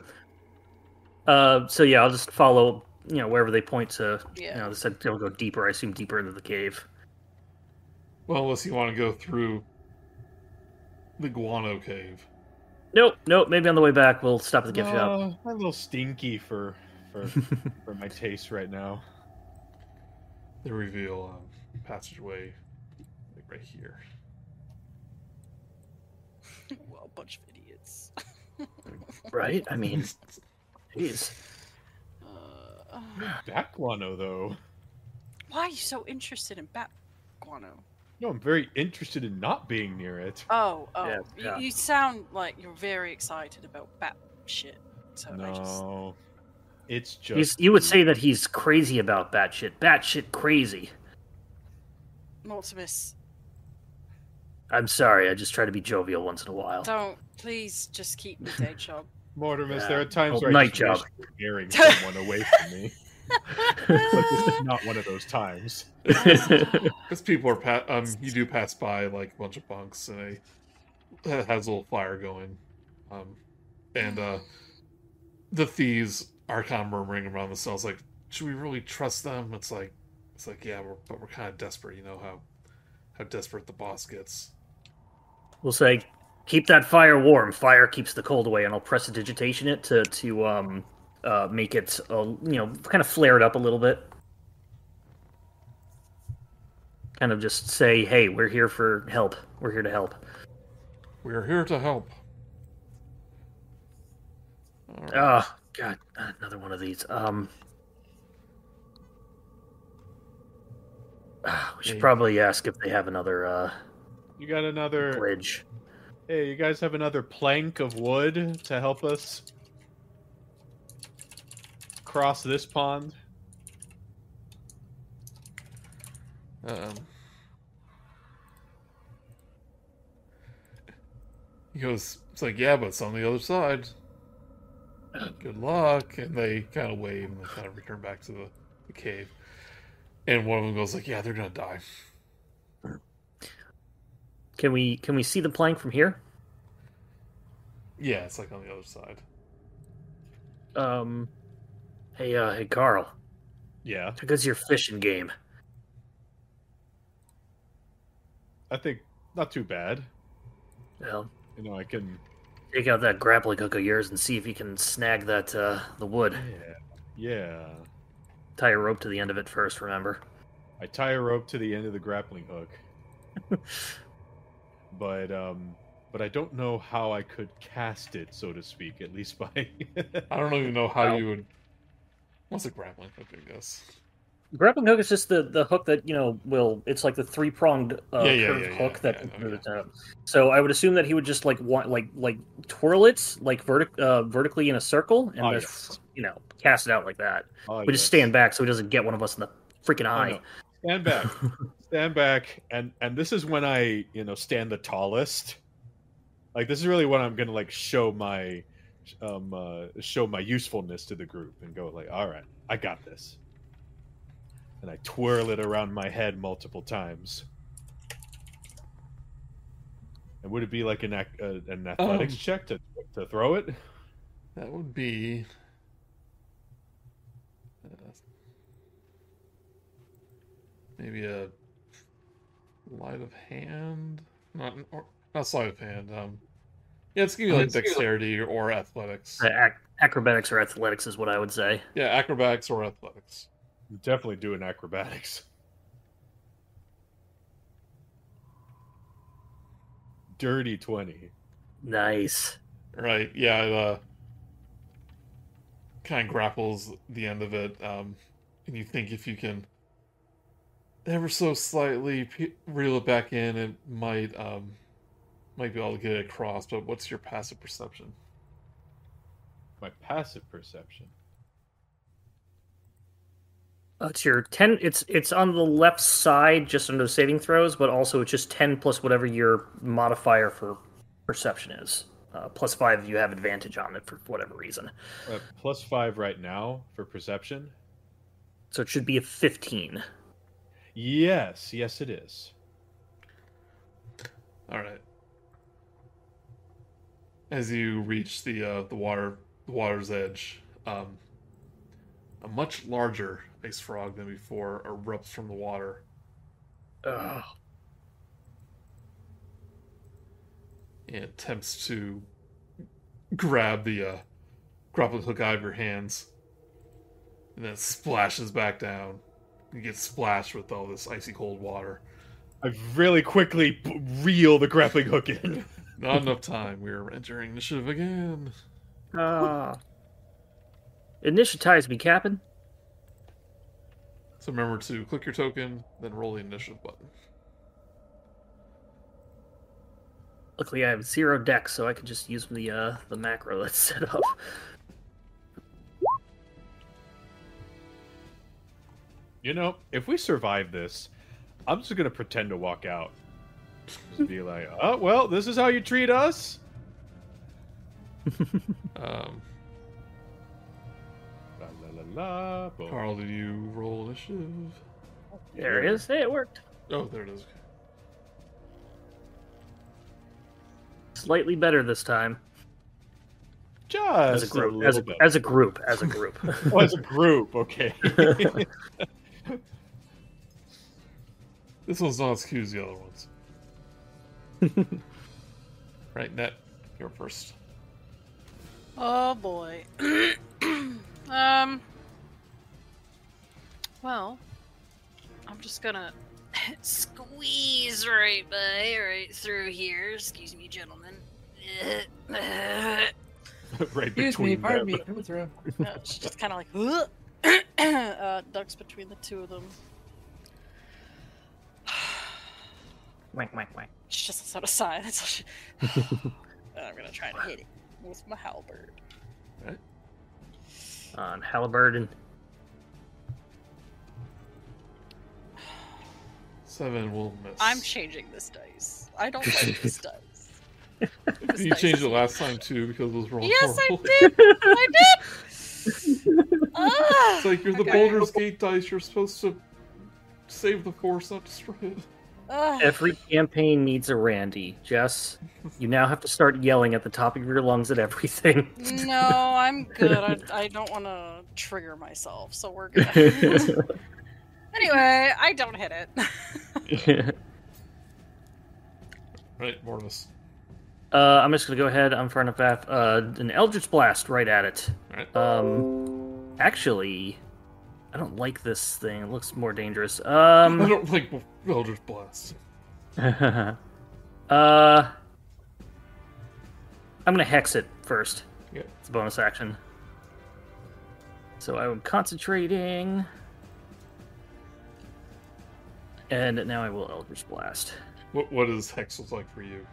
uh, so yeah, I'll just follow. You know, wherever they point to. You know, they said they'll go deeper. I assume deeper into the cave. Well, unless you want to go through the guano cave. Nope, nope. Maybe on the way back we'll stop at the gift shop. Uh, a little stinky for for for my taste right now. The reveal um, passageway like right here. well, a bunch of idiots. Right? I mean, jeez. Bat guano, though. why are you so interested in bat guano? No, I'm very interested in not being near it. Oh, oh. Yeah, you, yeah. you sound like you're very excited about bat shit. So I just No, it's He's, just you would say that he's crazy about bat shit. Bat shit crazy. Mortimus, I'm sorry. I just try to be jovial once in a while. don't please just keep the day job. Mortimus. Yeah. There are times Oh, where I night just job. wish you were scaring someone away from me. But this is not one of those times. Because people are pa- um, you do pass by like a bunch of bunks and a it has a little fire going, um, and uh, the thieves are kind of murmuring around the cells like, should we really trust them? It's like, it's like yeah, we're, but we're kind of desperate. You know how how desperate the boss gets. we'll say, keep that fire warm. Fire keeps the cold away, and I'll prestidigitation it to to um uh make it uh, you know kind of flare it up a little bit. Kind of just say, hey, we're here for help. We're here to help. We are here to help. Right. Ah, God, another one of these. Um, ah, we should probably ask if they have another uh You got another. bridge. Hey, you guys have another plank of wood to help us cross this pond? Um, he goes, it's like, yeah, but it's on the other side. Good luck. And they kind of wave and they kind of return back to the, the cave. And one of them goes like, yeah, they're gonna die. Can we can we see the plank from here? Yeah, it's like on the other side. Um, hey, uh, hey, Karl, Yeah, how good's your fishing game? I think not too bad. Well, You know, I can. take out that grappling hook of yours and see if you can snag that uh the wood. Yeah, yeah. Tie a rope to the end of it first. Remember? I tie a rope to the end of the grappling hook. but um but I don't know how I could cast it, so to speak, at least by I don't even know how Well- you would. What's a grappling hook? I guess. Grappling hook is just the, the hook that you know will. It's like the three pronged uh, Yeah, yeah, curved yeah, yeah, hook that. yeah, I uh, So I would assume that he would just like want like like twirl it like vertic- uh, vertically in a circle and Ah, just yes. you know cast it out like that. Oh, We just stand back so he doesn't get one of us in the freaking Oh, eye. no. Stand back. stand back and and this is when I, you know, stand the tallest. Like this is really when I'm going to like show my um uh show my usefulness to the group and go like, "All right, I got this." And I twirl it around my head multiple times. And would it be like an ac- uh, an athletics Um, check to to throw it? That would be. uh, maybe a light of hand, not or, not sleight of hand. Um, yeah, it's gonna be like it's gonna dexterity or athletics. Uh, ac- acrobatics or athletics is what I would say. Yeah, acrobatics or athletics. Definitely doing acrobatics. Dirty 20. Nice. Right. Yeah. It, uh, kind of grapples the end of it, um, and you think if you can ever so slightly pe- reel it back in, it might um, might be able to get it across. But what's your passive perception? My passive perception. Uh, it's your ten. It's it's on the left side, just under the saving throws, but also it's just ten plus whatever your modifier for perception is. Uh, plus five, you have advantage on it for whatever reason. Uh, plus five right now for perception. So it should be a fifteen. Yes, yes, it is. All right. As you reach the uh, the water the water's edge, um, a much larger ice frog than before erupts from the water. Ugh. and attempts to grab the uh, grappling hook out of your hands, and then splashes back down. You get splashed with all this icy cold water. I really quickly p- reel the grappling hook in. Not enough time. We're entering initiative again. Ah. Initiatize me, Captain. So remember to click your token, then roll the initiative button. Luckily, I have zero dex, so I can just use the uh, the macro that's set up. You know, if we survive this, I'm just gonna pretend to walk out. Just be like, oh well, this is how you treat us. Um, La la la la. Karl, did you roll initiative? There it is. Hey, it worked. Oh, there it is. Slightly better this time. Just As a group. little As a, bit. as a group. As a group. Oh, as a group, okay. This one's not as cute as the other ones. right, Net, you're first. Oh boy. um. Well, I'm just gonna squeeze right by, right through here. Excuse me, gentlemen. right Excuse me, between pardon them. me, coming through. Uh, it's just kind of like uh, ducks between the two of them. Wank, wank, wank. She just lets out a sigh. That's all she... I'm gonna try to hit it with my halberd. On Halliburton. Seven will miss. I'm changing this dice. I don't like this dice. This you dice changed is it last time too because it was wrong. Yes, I did. I did. Ah! It's like you're the Okay. Baldur's Gate dice. You're supposed to save the force, not destroy it. Ah. Every campaign needs a Randy. Jess, you now have to start yelling at the top of your lungs at everything. No, I'm good. I, I don't want to trigger myself, so we're good. anyway, I don't hit it. Right, Mortimus. Uh, I'm just gonna go ahead. I'm far enough back. Uh, an Eldritch Blast right at it. Alright. Um, actually, I don't like this thing. It looks more dangerous. Um, I don't like Eldritch Blast. uh. I'm gonna hex it first. Yeah. It's a bonus action. So I'm concentrating. And now I will Eldritch Blast. What what does Hex look like for you?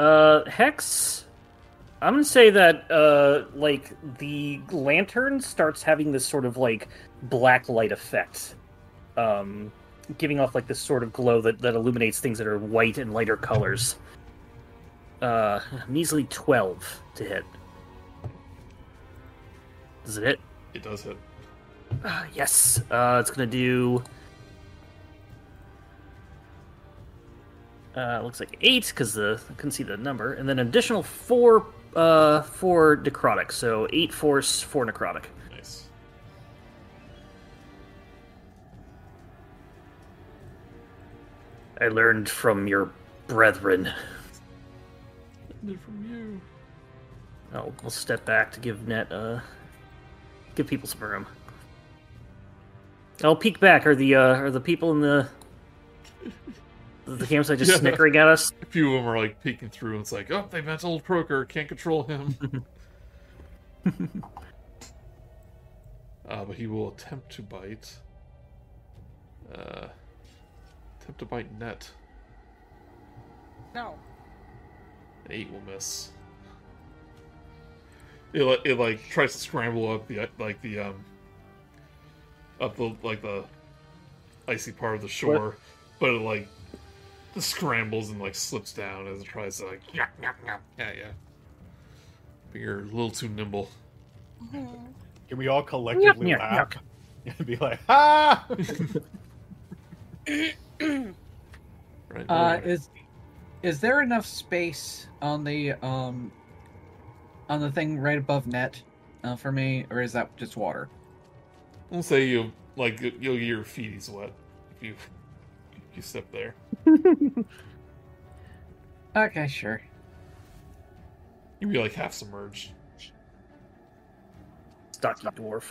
Uh, Hex. I'm gonna say that uh, like the lantern starts having this sort of like black light effect, um, giving off like this sort of glow that that illuminates things that are white and lighter colors. Uh, measly twelve to hit. Does it hit? It does hit. Uh, yes. Uh, it's gonna do. Uh, looks like eight because the I couldn't see the number, and then an additional four, uh, four necrotic. So eight force, four necrotic. Nice. I learned from your brethren. Did from you. I'll, I'll step back to give Net, uh, give people some room. I'll peek back. Are the uh, are the people in the the campsite just Yeah. snickering at us? A few of them are like peeking through, and it's like, oh, they met old Croaker. Can't control him. uh, but he will attempt to bite. Uh, attempt to bite Net. No. An eight will miss. It, it like tries to scramble up the like the um up the like the icy part of the shore, but it like the scrambles and like slips down as it tries to like yeah yeah yeah yeah yeah. But you're a little too nimble. Can we all collectively Yuck, yuck, laugh and be like, "Ha!" Right? Uh, is is there enough space on the um on the thing right above Net uh, for me, or is that just water? I'll say you like you'll get your feeties wet if you if you step there. Okay, sure. You'll be like half submerged. Stocky dwarf.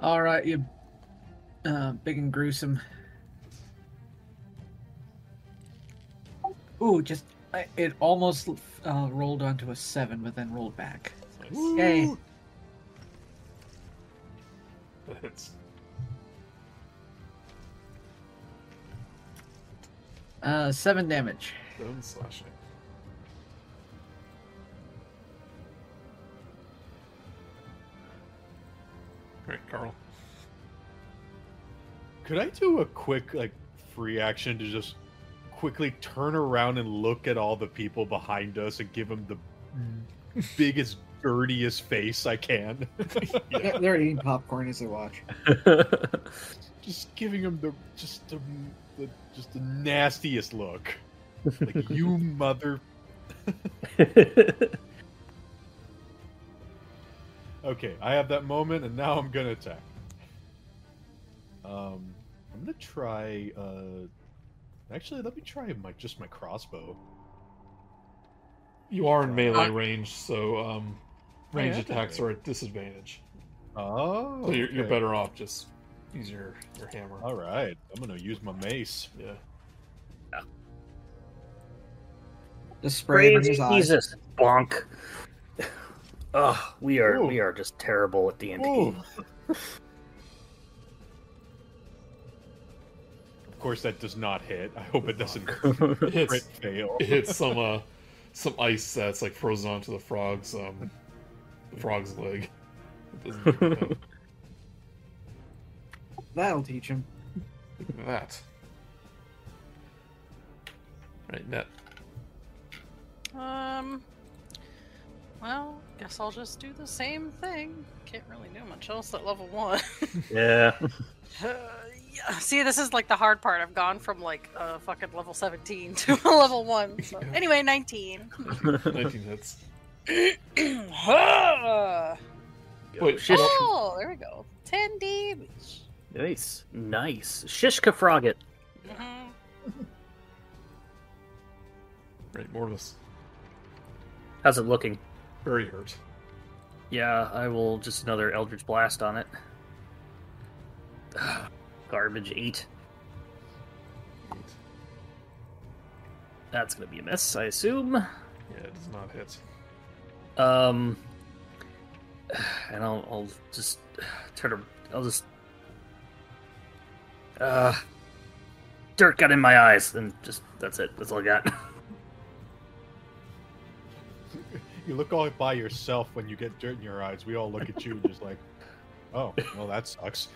All right, you uh, big and gruesome. Ooh, just I- it almost uh, rolled onto a seven, but then rolled back. Nice. Yay! That Uh, seven damage. Seven slashing. Alright, Karl. Could I do a quick like free action to just quickly turn around and look at all the people behind us and give them the biggest dirtiest face I can? Yeah. They're eating popcorn as they watch. just giving them the just the, the just the nastiest look. Like you mother. Okay, I have that moment, and now I'm gonna attack. Um, I'm gonna try. Uh, actually, let me try my just my crossbow. You are in melee Uh, range, so um, range attacks are at disadvantage. Oh, So you're, you're better off just use your, your hammer. All right, I'm gonna use my mace. Yeah. Just spray it in Praise eyes. Jesus, bonk. Ugh, we are Ooh. we are just terrible at the and Ooh. D. Of course, that does not hit. I hope it doesn't It crit fail. it hits some uh, some ice that's like frozen onto the frog's um, the frog's leg. That'll teach him. Look at that. Right, Net. Um. Well, guess I'll just do the same thing. Can't really do much else at level one. yeah. Uh, yeah. See, this is like the hard part. I've gone from like uh, fucking level 17 to a level 1. So. Yeah. Anyway, 19. 19 hits. Ah. Wait, Shish- oh, there we go. 10 damage. Nice, nice. Shishka Frogget. Mhm. Right, Mortis. How's it looking? Very hurt. Yeah, I will just another Eldritch Blast on it. Garbage eight. Eight. That's gonna be a miss, I assume. Yeah, it does not hit. Um, and I'll, I'll just turn. I'll just. Uh, dirt got in my eyes, and just that's it. That's all I got. You look all by yourself when you get dirt in your eyes. We all look at you and just like, oh, well, that sucks.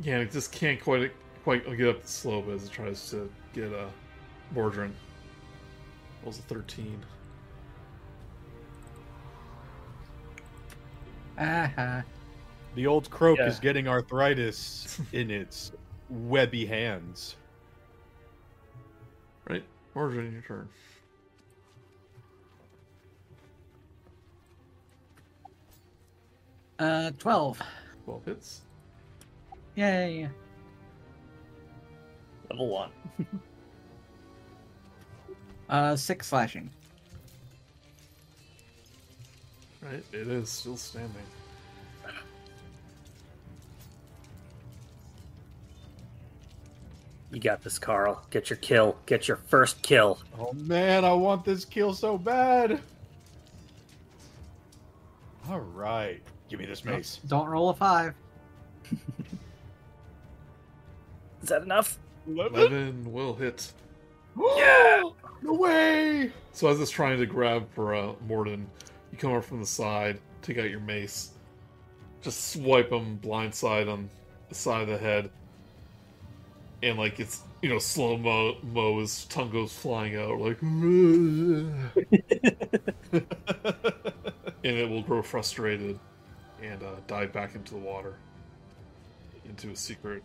Yeah, it just can't quite quite get up the slope as it tries to get a uh, Mordan. Rolls a 13. Ah, The old croak Yeah. is getting arthritis in its webby hands. Right? Mordan, your turn. uh, twelve. 12 hits. Yay! Level one. Uh, six slashing. Right? It is still standing. You got this, Karl. Get your kill. Get your first kill. Oh man, I want this kill so bad. All right, give me this mace. Don't roll a five. Is that enough? 11 will hit. yeah! No way! So as it's trying to grab for uh, Mordan, you come up from the side, take out your mace, just swipe him blindside on the side of the head, and like it's you know slow mo, mo his tongue goes flying out like, and it will grow frustrated and uh, dive back into the water, into a secret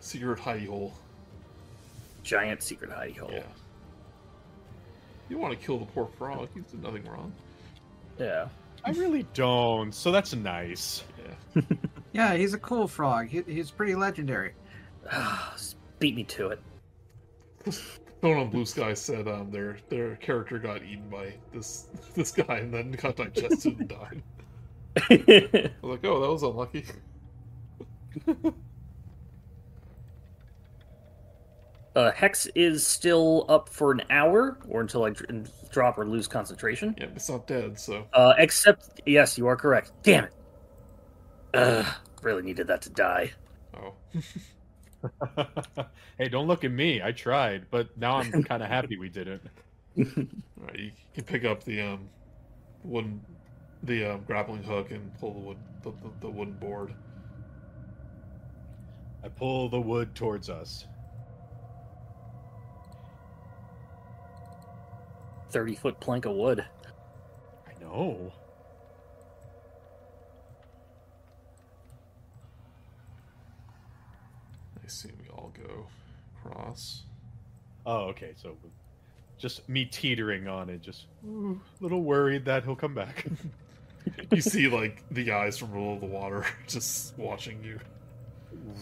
secret hidey hole. Giant secret hidey hole. Yeah. You want to kill the poor frog? He's did nothing wrong. Yeah. I really don't. So that's nice. Yeah. Yeah, he's a cool frog. He, he's pretty legendary. Beat me to it. Someone on Blue Sky said um, their their character got eaten by this this guy and then got digested and died. I was like, oh, that was unlucky. Uh, Hex is still up for an hour, or until I dr- drop or lose concentration. Yeah, it's not dead, so Uh, except, yes, you are correct. Damn it. Ugh, really needed that to die. oh, hey, don't look at me. I tried, but now I'm kind of happy we didn't. all right. You can pick up the um wooden the um, grappling hook and pull the wood the, the, the wooden board. I pull the wood towards us. 30 foot plank of wood. I know. I see we all go across. Oh, okay. So just me teetering on it, just ooh, a little worried that he'll come back. You see like the eyes from below the water just watching you,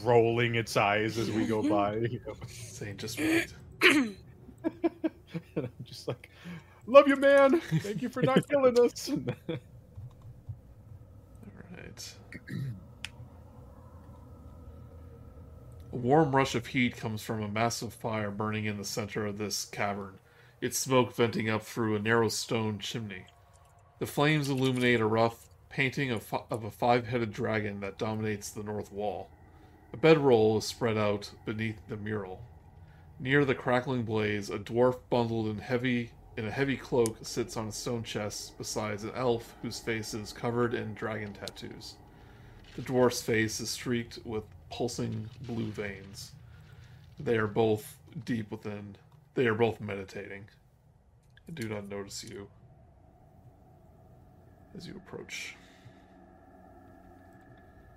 Rolling its eyes as we go by. you know. saying just right. and I'm just like, love you, man. Thank you for not killing us. All right. A warm rush of heat comes from a massive fire burning in the center of this cavern, its smoke venting up through a narrow stone chimney. The flames illuminate a rough painting of, of a five headed dragon that dominates the north wall. A bedroll is spread out beneath the mural. Near the crackling blaze, a dwarf bundled in heavy in a heavy cloak sits on a stone chest beside an elf whose face is covered in dragon tattoos. The dwarf's face is streaked with pulsing blue veins. They are both deep within. They are both meditating. and do not notice you as you approach.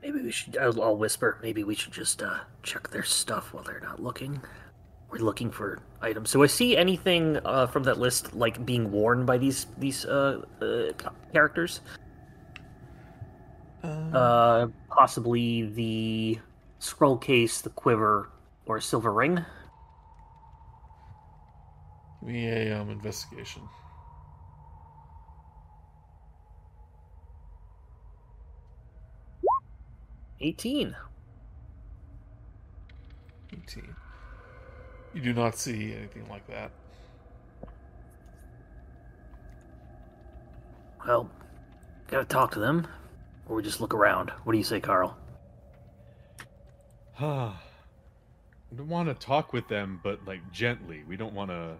Maybe we should. I'll whisper. Maybe we should just uh, check their stuff while they're not looking. We're looking for items. So I see anything uh, from that list like being worn by these these uh, uh, characters. Uh, possibly the scroll case, the quiver, or a silver ring. Give me a um, investigation. Eighteen. 18. You do not see anything like that. Well, gotta talk to them, or we just look around. What do you say, Karl? I don't want to talk with them, but like gently. We don't want to.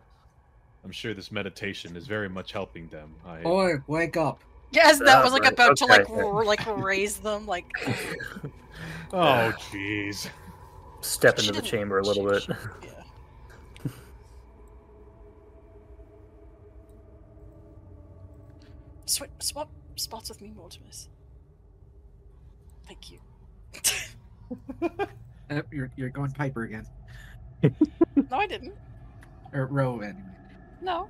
I'm sure this meditation is very much helping them. I, Boy, wake up. Yes, that Ah, was like right, about to like r- like raise them like. oh, jeez. Step into the chamber a little she- bit. she- Yeah. Swap, swap spots with me, Mortimus. Thank you. Uh, you're you're going Piper again, No, I didn't. or Row anyway. No.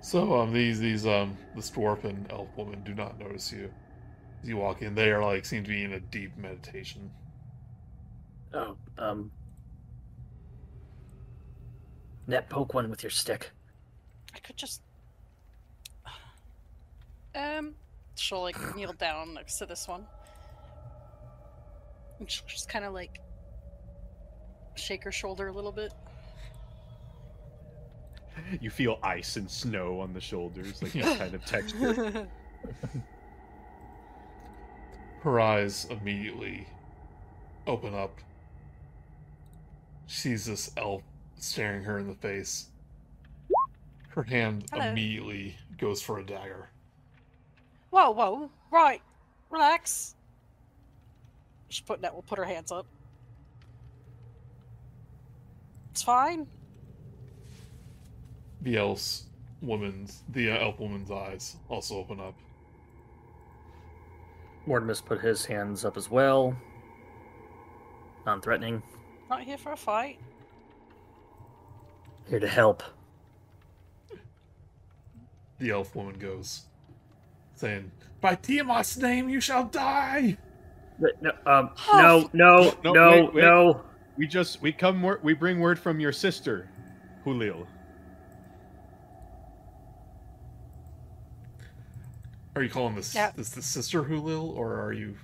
So um these these um this dwarf and elf woman do not notice you. As you walk in, they are like seem to be in a deep meditation. Oh, um. Net poke one with your stick. I could just. Um, she'll like kneel down next to this one. And she'll just kind of like shake her shoulder a little bit. You feel ice and snow on the shoulders, like that kind of texture. Her eyes immediately open up. She sees this elf staring her in the face. Her hand Hello. immediately goes for a dagger. Whoa, whoa, right, relax. She's putting that. We'll put her hands up. It's fine. The elf's woman's the uh, elf woman's eyes also open up. Mortimus put his hands up as well. Non threatening. Not here for a fight. Here to help. The elf woman goes, saying, "By Tiamat's name, you shall die." But No, um, no, no, No, no, wait, wait. no. We just we come wor- we bring word from your sister, Julil. Are you calling this Yeah. this the sister Hulil, or are you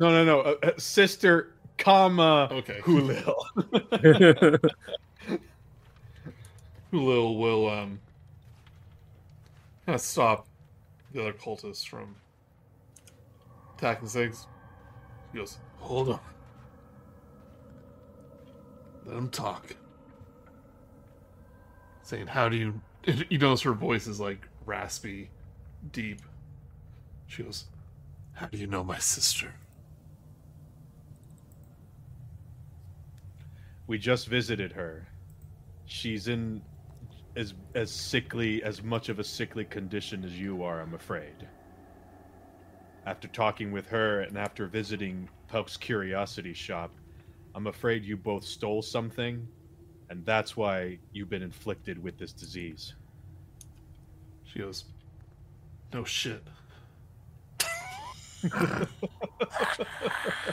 No, no, no, uh, uh, sister, comma okay? Julil. Hulil will um kind of stop the other cultists from attacking things. He goes, "Hold on, let him talk." Saying, "How do you?" You notice her voice is like raspy, deep. She goes, "How do you know my sister?" we just visited her. She's in as as sickly as much of a sickly condition as you are, I'm afraid. After talking with her and after visiting Puck's curiosity shop, I'm afraid you both stole something, and that's why you've been inflicted with this disease. She goes, "No shit."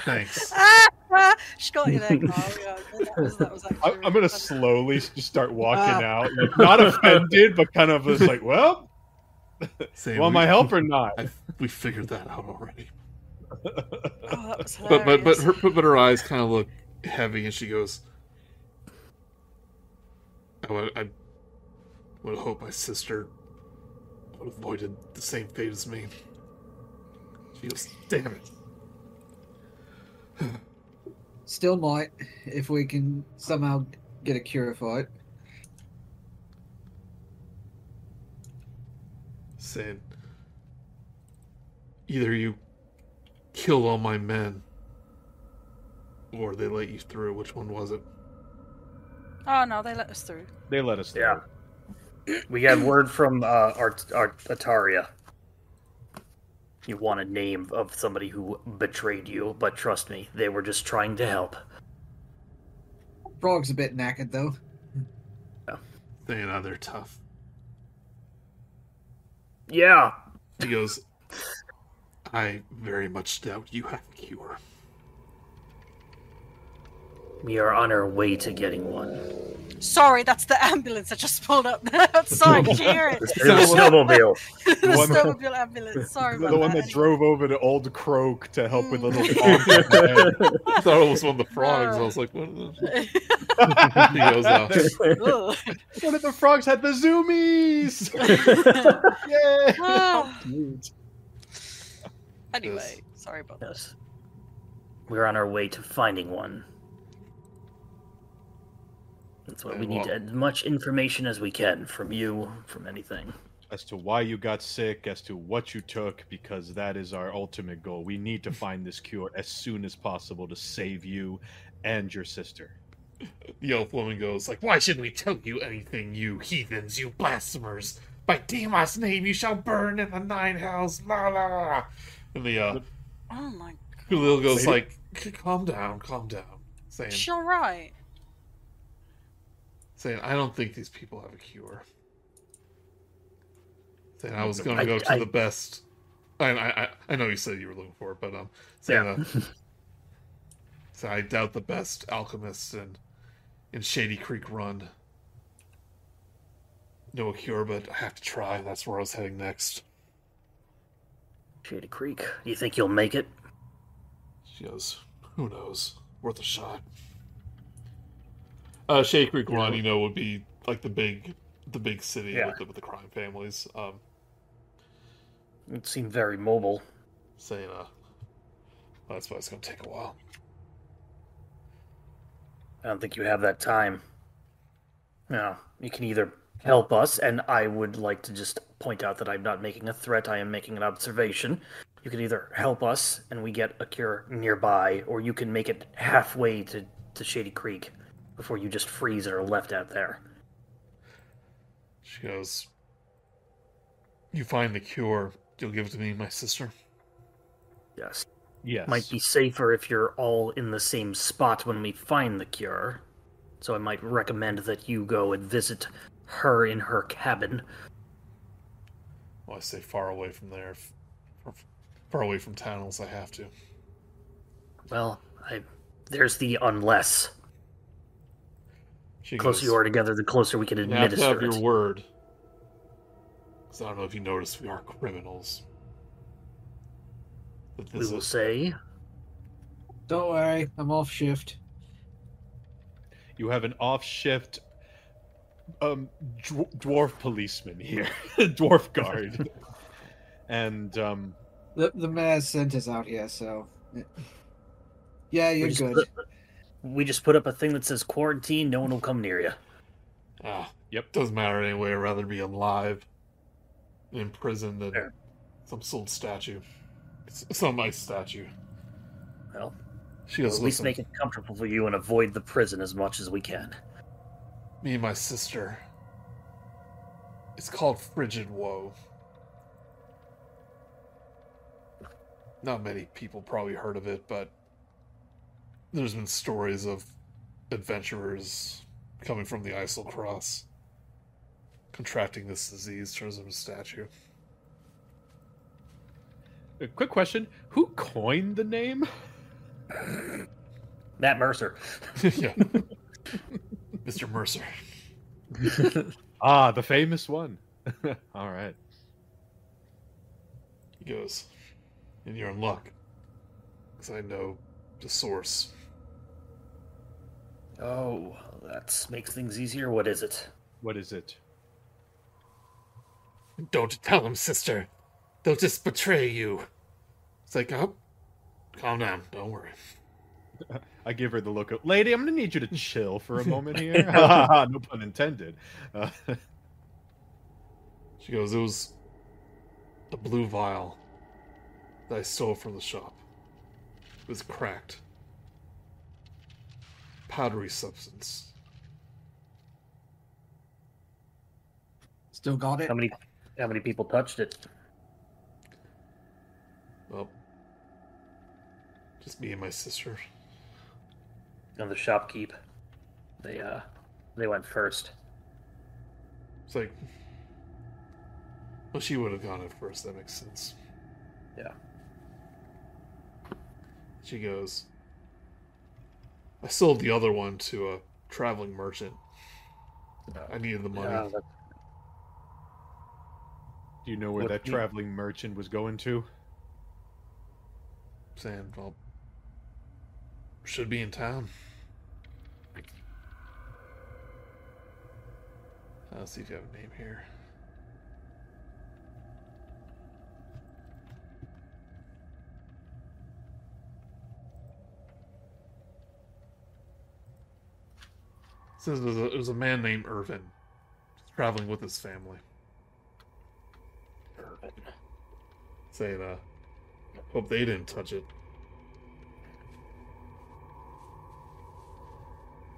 Thanks. Ah! She got you there, Karl. Yeah, that was, that was actually I, really I'm gonna slowly just start walking Ah. out, like not offended, but kind of just like, well, Saying, want "We- my help or not? I, we figured that out already. Oh, that was But but but her but, but her eyes kind of look heavy, and she goes, "I would I would hope my sister would have avoided the same fate as me." She goes, "Damn it!" Still might, if we can somehow get a cure for it. Saying, "Either you kill all my men, or they let you through. Which one was it?" Oh no, they let us through. They let us. Through. Yeah. We have word from uh, Art, Art, Ataria. You want a name of somebody who betrayed you, but trust me, they were just trying to help. Frog's a bit knackered though. Yeah. They know they're tough." Yeah, He goes, "I very much doubt you have a cure." We are on our way to getting one. Sorry, that's the ambulance that just pulled up outside. Did you hear it? It's the snowmobile. the one- snowmobile ambulance. Sorry The, about one that. that drove over to Old Croak to help with Mm. little farm. I thought it was one of the frogs. I was like, what? Is it? He goes, Ugh. One of the frogs had the zoomies. yeah. Ah. anyway, sorry about that. Yes. We're on our way to finding one. That's why we need Well- as much information as we can from you, from anything. As to why you got sick, as to what you took, because that is our ultimate goal. We need to find this cure as soon as possible to save you and your sister. the elf woman goes, like, why should we tell you anything, you heathens, you blasphemers? By Deimos' name you shall burn in the nine hells, la la la. And the, uh, Oh my Hulil goes, Lady- like, calm down, calm down. Saying, She's alright. Saying, I don't think these people have a cure. Saying, I was going to go to I- the best. I, I, I- I know you said you were looking for it, but, um, saying, Yeah. uh, so I doubt the best alchemists in, in Shady Creek Run know a cure, but I have to try. That's where I was heading next. Shady Creek. You think you'll make it? She goes, who knows? Worth a shot. Uh, Shady Creek Run, you know, would be like the big, the big city Yeah. with, the, with the crime families. Um, It seemed very mobile. saying, uh, that's why it's going to take a while. I don't think you have that time. No, you can either help us, and I would like to just point out that I'm not making a threat, I am making an observation. You can either help us and we get a cure nearby, or you can make it halfway to, to Shady Creek before you just freeze and are left out there. She goes, you find the cure, you'll give it to me my sister. Yes. Yes. Might be safer if you're all in the same spot when we find the cure. So I might recommend that you go and visit her in her cabin. Well, I stay far away from there, far, far away from town unless I have to. Well, I there's the unless. She The closer goes, you are together, the closer we can You have to administer have your it. word. Because I don't know if you noticed, we are criminals. But We will is, say, Don't worry, I'm off shift. You have an off shift um dw- dwarf policeman here. dwarf guard. and um The the mayor sent us out here, so yeah, you're good. put, we just put up a thing that says quarantine. No one will come near you. ah, Yep. doesn't matter anyway. I'd rather be alive in prison than Fair. some old statue. Some nice statue. Well, She goes, at least make it comfortable for you and avoid the prison as much as we can. me and my sister. It's called Frigid Woe. Not many people probably heard of it, but there's been stories of adventurers coming from the Eiselcross contracting this disease turns them to statue. a quick question. Who coined the name? Matt Mercer. yeah. Mr. Mercer. Ah, the famous one. All right. He goes, and you're in luck. Because I know the source. Oh, that makes things easier. What is it? What is it? Don't tell them, sister. They'll just betray you. It's like, oh, calm down. Don't worry. I give her the look of, lady, I'm gonna need you to chill for a moment here. no pun intended. Uh, She goes, it was the blue vial that I stole from the shop. It was cracked. Powdery substance. Still got it. How many how many people touched it? Well, just me and my sister. And the shopkeep. They uh they went first. It's like, well, she would have gone at first. That makes sense. Yeah. She goes, I sold the other one to a traveling merchant. I needed the money. Uh, that- Do you know where What that do- traveling merchant was going to? Saying, well, should be in town. Uh, Let's see if you have a name here. Says it was, a, it was a man named Irvin, traveling with his family. Irvin. Saying, uh, hope they didn't touch it.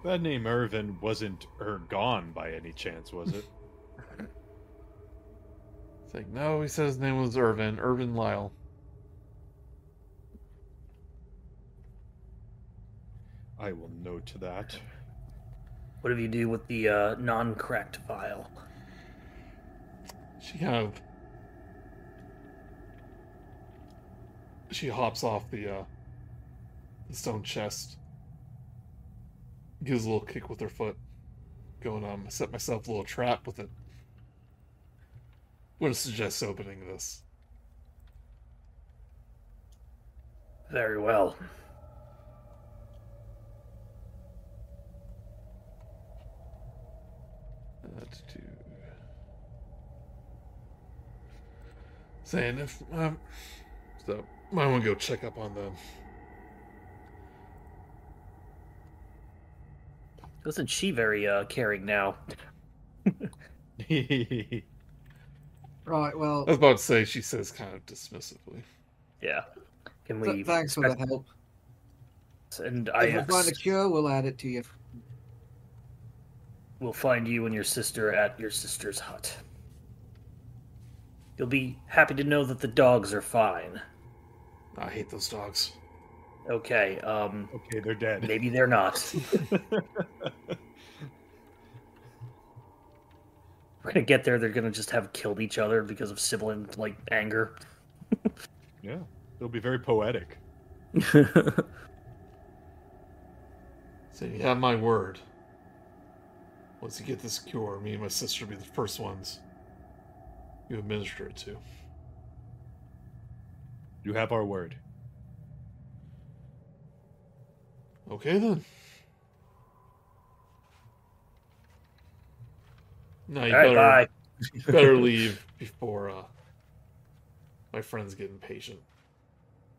That name Irvin wasn't Ergon by any chance, was it? It's like, no, he said his name was Irvin, Irvin Lyle. I will note that. What do you do with the uh, non-cracked vial? She kind of she hops off the uh the stone chest, gives a little kick with her foot, going um, set myself a little trap with it. Wouldn't suggest opening this. Very well. To do... Saying if um, so might want to go check up on them. Isn't she very uh, caring now? Right. Well, I was about to say she says kind of dismissively. Yeah. Can th- we? thanks for the help. And I If we find a cure, we'll add it to you. Will find you and your sister at your sister's hut. You'll be happy to know that the dogs are fine. I hate those dogs. Okay. Um. okay, they're dead. Maybe they're not. We're gonna get there. They're gonna just have killed each other because of sibling like anger. yeah, it'll be very poetic. So you have my word. Once you get this cure, me and my sister will be the first ones you administer it to. You have our word. Okay then. Now you All right. better Bye. better leave before uh, my friends get impatient.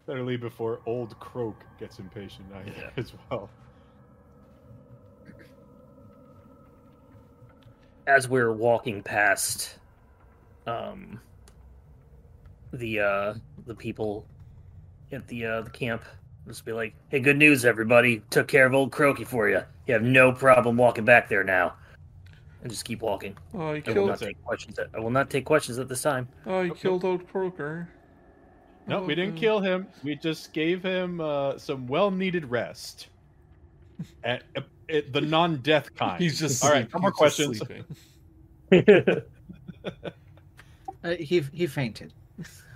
Better leave before old Croak gets impatient I Yeah. as well. As we're walking past um the uh the people at the uh the camp just be like hey good news everybody took care of old croaky for you you have no problem walking back there now and just keep walking Oh, you i will killed. not take questions at, i will not take questions at this time Oh, you killed old Croaker. No, we didn't Okay. kill him. We just gave him uh, some well-needed rest. At, at- at the non-death kind. He's just all right. sleep- No more he's questions. Uh, he he fainted.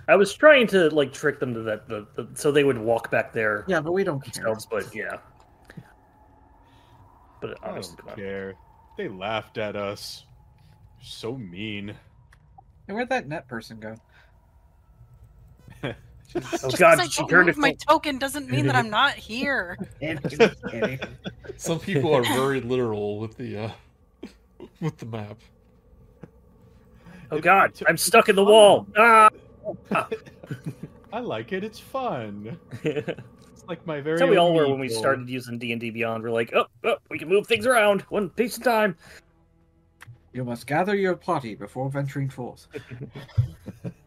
i was trying to like trick them to that the, the so they would walk back there Yeah, but we don't care. themselves but yeah but I honestly don't care. They laughed at us. So mean. And where'd that net person go? oh Just god 'cause I she don't turn my token doesn't mean that I'm not here. Some people are very literal with the uh, with the map. oh god i'm stuck in the wall ah I like it. It's fun. It's like my very. That's how we all were when we started using D and D Beyond. We're like, oh, oh, we can move things around one piece at a time. You must gather your party before venturing forth.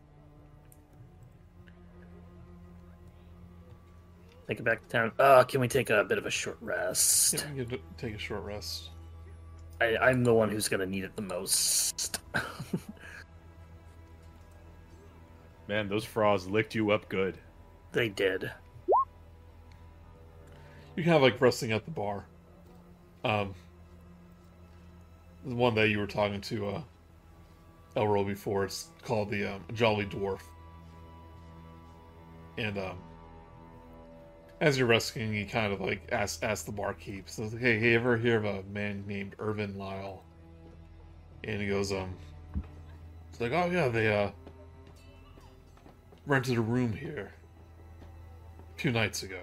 Take it back to town. Uh, can we take a bit of a short Yeah, rest? we can take a short rest. I, I'm the one who's gonna need it the most. Man, those frogs licked you up good. they did. You kind of like resting at the bar. Um, the one that you were talking to uh, Elro before. It's called the um, Jolly Dwarf. And um, as you're resting, you kind of like ask ask the barkeep. So, hey, hey, ever hear of a man named Irvin Lyle? And he goes, um, it's like, oh yeah, they uh rented a room here a few nights ago.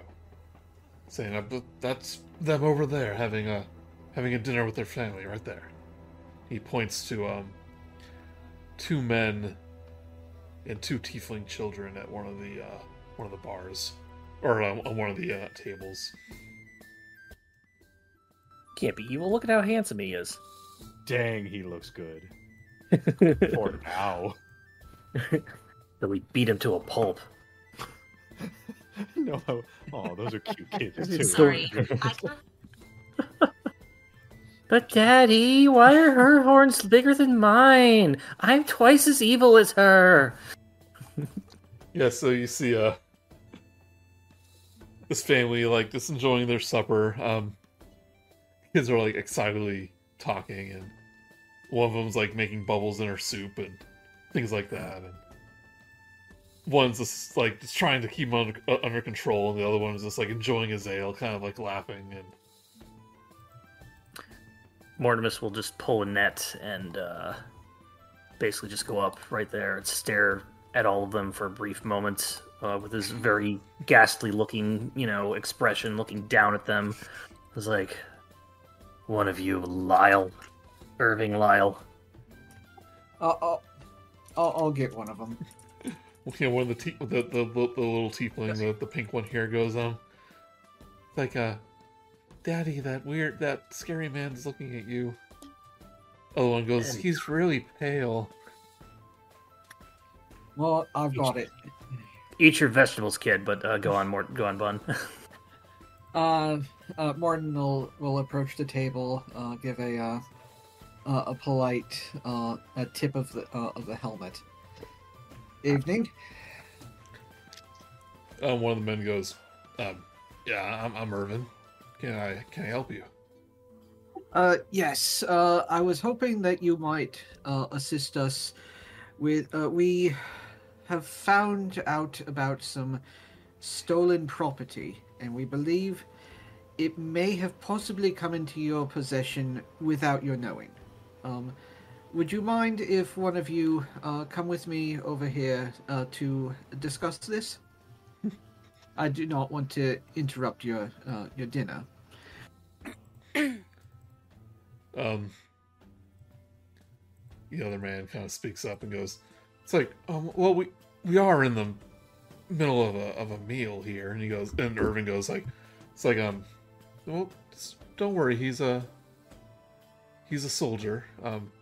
Saying uh, that's them over there having a having a dinner with their family right there. He points to um two men and two tiefling children at one of the uh, one of the bars or uh, on one of the uh, tables. Can't be evil. Look at how handsome he is. Dang, he looks good. Poor now. That we beat him to a pulp. no. Oh, those are cute kids too. Sorry. But daddy, why are her horns bigger than mine? I'm twice as evil as her. Yeah, so you see uh this family like just enjoying their supper. Um kids are like excitedly talking and one of them's like making bubbles in her soup and things like that and one's just like just trying to keep under, uh, under control and the other one's just like enjoying his ale kind of like laughing and Mortimus will just pull a net and uh, basically just go up right there and stare at all of them for a brief moment uh, with his very ghastly looking, you know, expression, looking down at them. It's like, one of you, Lyle, Irvin Lyle. Uh, I'll, I'll, I'll get one of them. you know, one of the te- the, the, the, the little tiefling, the, the pink one here goes um like uh Daddy, that weird that scary man's looking at you. Other one goes, And- He's really pale. Well, I've got it. Eat your vegetables, kid. But uh, go on, Mort. Go on, Bun. Uh, uh, Mordan will will approach the table, uh, give a uh, uh, a polite uh, a tip of the uh, of the helmet. Evening. Um, one of the men goes, um, yeah, I'm, I'm Irvin. Can I can I help you? Uh, yes. Uh, I was hoping that you might uh, assist us with. Uh, we have found out about some stolen property, and we believe it may have possibly come into your possession without your knowing. Um, would you mind if one of you uh, come with me over here uh, to discuss this? I do not want to interrupt your uh, your dinner. Um, the other man kind of speaks up and goes, "It's like, um, well, we we are in the middle of a of a meal here." And he goes, and Irvin goes like, "It's like, um, well, don't worry, he's a he's a soldier. Um,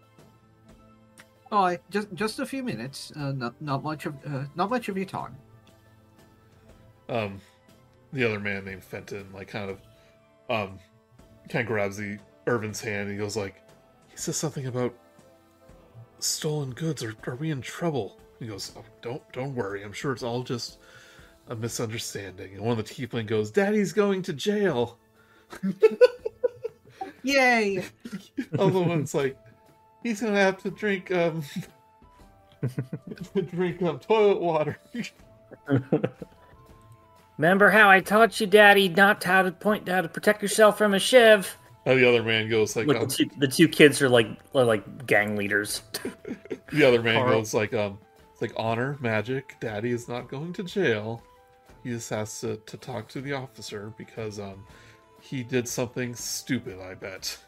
Oh, I, just just a few minutes. Uh, not not much of uh, not much of your time. um, the other man named Fenton like kind of um kind of grabs the Irvin's hand. And he goes like, he says something about stolen goods. Are are we in trouble? He goes, oh, don't don't worry. I'm sure it's all just a misunderstanding. And one of the tiefling goes, Daddy's going to jail. Yay! Other one's like, he's gonna have to drink um drink um, toilet water. Remember how I taught you, Daddy, not how to point how to protect yourself from a shiv? And the other man goes like, Look, um, the, two, the two kids are like are like gang leaders. The other man Karl. goes like, um, it's like honor, magic. Daddy is not going to jail. He just has to, to talk to the officer because um, he did something stupid. I bet.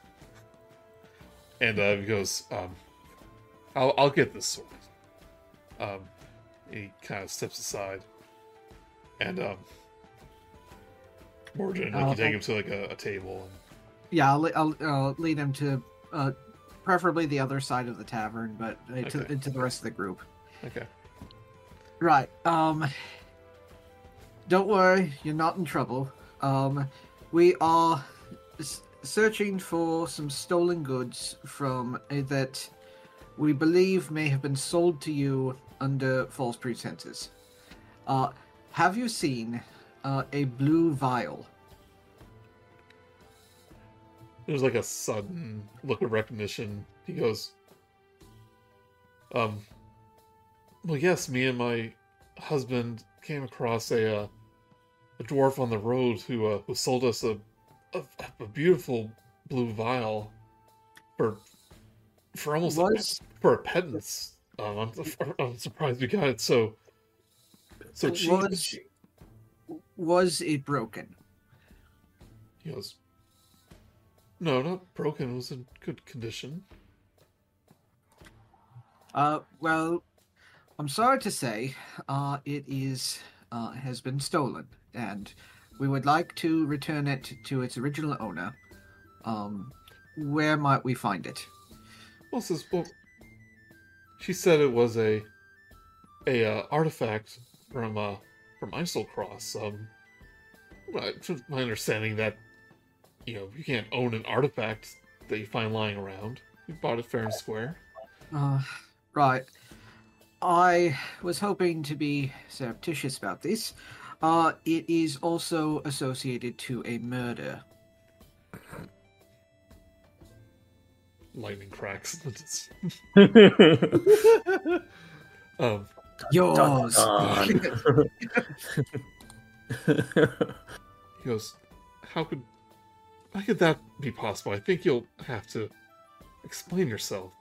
And uh, he goes, um, I'll I'll get this sorted. Um, he kind of steps aside, and um, Mordan, like, Uh, you take him to like a, a table, and Yeah, I'll, I'll uh, lead him to uh, preferably the other side of the tavern, but uh, to, Okay. into the rest of the group. okay, Right. Um. Don't worry, you're not in trouble. Um, we are s- searching for some stolen goods from uh, that we believe may have been sold to you under false pretenses. Uh, have you seen uh, a blue vial? There's like a sudden look of recognition. He goes, um, well, yes, me and my husband came across a uh, a dwarf on the road who uh, who sold us a, a a beautiful blue vial for for almost a for a pedant's, um, I'm, I'm surprised we got it so so cheap. was was it broken? He goes, no, not broken. It was in good condition. Uh, well, I'm sorry to say, uh, it is uh, has been stolen, and we would like to return it to its original owner. Um, where might we find it? Well, says, well, she said it was a a uh, artifact from uh from Eiselcross. Um, my understanding that you know you can't own an artifact that you find lying around. You bought it fair and square. Uh, right. I was hoping to be surreptitious about this. Uh, it is also associated to a murder. Lightning cracks. um, Yours. he goes, "How could how could that be possible? I think you'll have to explain yourself."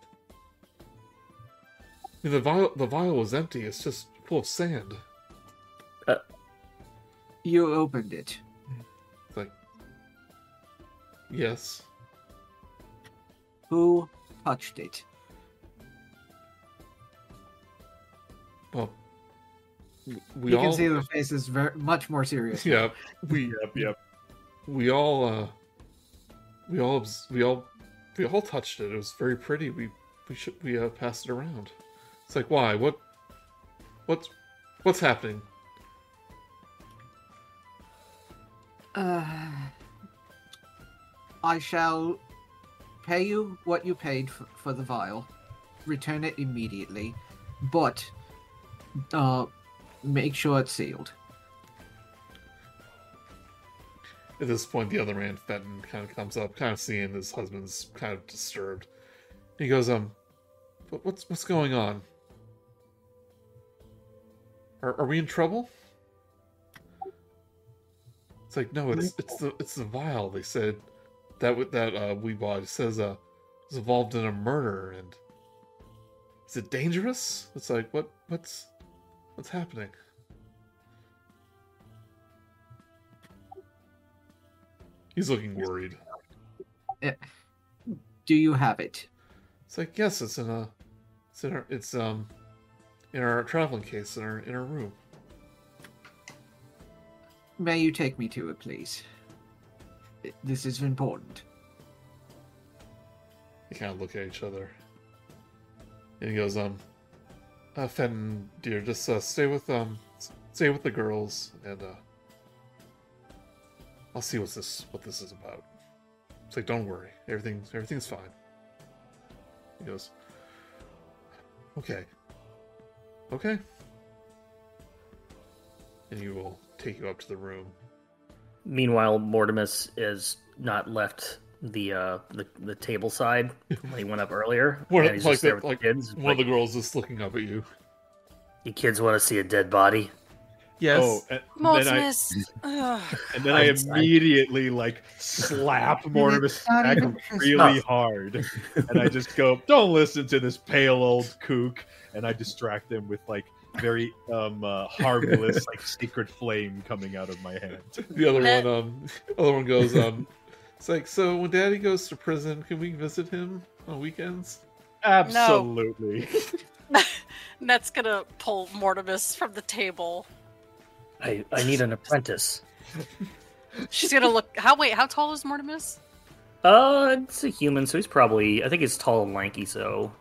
I mean, the vial the vial was empty. It's just full of sand. you opened it. It's like, yes, Who touched it? well, we you all can see the face is very much more serious. yeah we Yep, yep. we all uh we all we all we all touched it. It was very pretty. We we should we uh, passed it around. It's like why? What? What's what's happening? Uh, I shall pay you what you paid for, for the vial. Return it immediately, but uh, make sure it's sealed. At this point, the other man, Fenton, kind of comes up, kind of seeing his husband's kind of disturbed. He goes, "Um, what- what's what's going on? Are, are we in trouble?" It's like, no, it's it's the it's the vial. They said that that uh, we bought. It says uh, it's involved in a murder, and is it dangerous? It's like, what what's what's happening? He's looking worried. Do you have it? It's like yes, it's in a, it's in our, it's um, in our traveling case in our in our room. May you take me to it, please? This is important. They kind of look at each other, and he goes, um, uh, Fenton, dear, just uh, stay with um, stay with the girls, and uh, I'll see what's this what this is about. It's like, don't worry, everything's everything's fine. He goes, okay, okay, and he will take you up to the room. Meanwhile, Mortimus is not left the uh the, the table side when he went up earlier. What- and he's like just there the- with like the kids. One Like, of the girls is looking up at you. you kids want to see a dead body? Yes. Oh, and then I Mortimus. And then I I'm sorry. immediately like slap Mortimus not back really Christmas. hard, and I just go, "Don't listen to this pale old kook," and I distract them with like very um uh, harmless like sacred flame coming out of my hand. The other Let- one, um, other one goes, um, it's like, so when Daddy goes to prison, can we visit him on weekends? Absolutely. Net's gonna pull Mortimus from the table. I I need an apprentice. She's gonna look. How wait? How tall is Mortimus? Uh, it's a human, so he's probably I think he's tall and lanky, so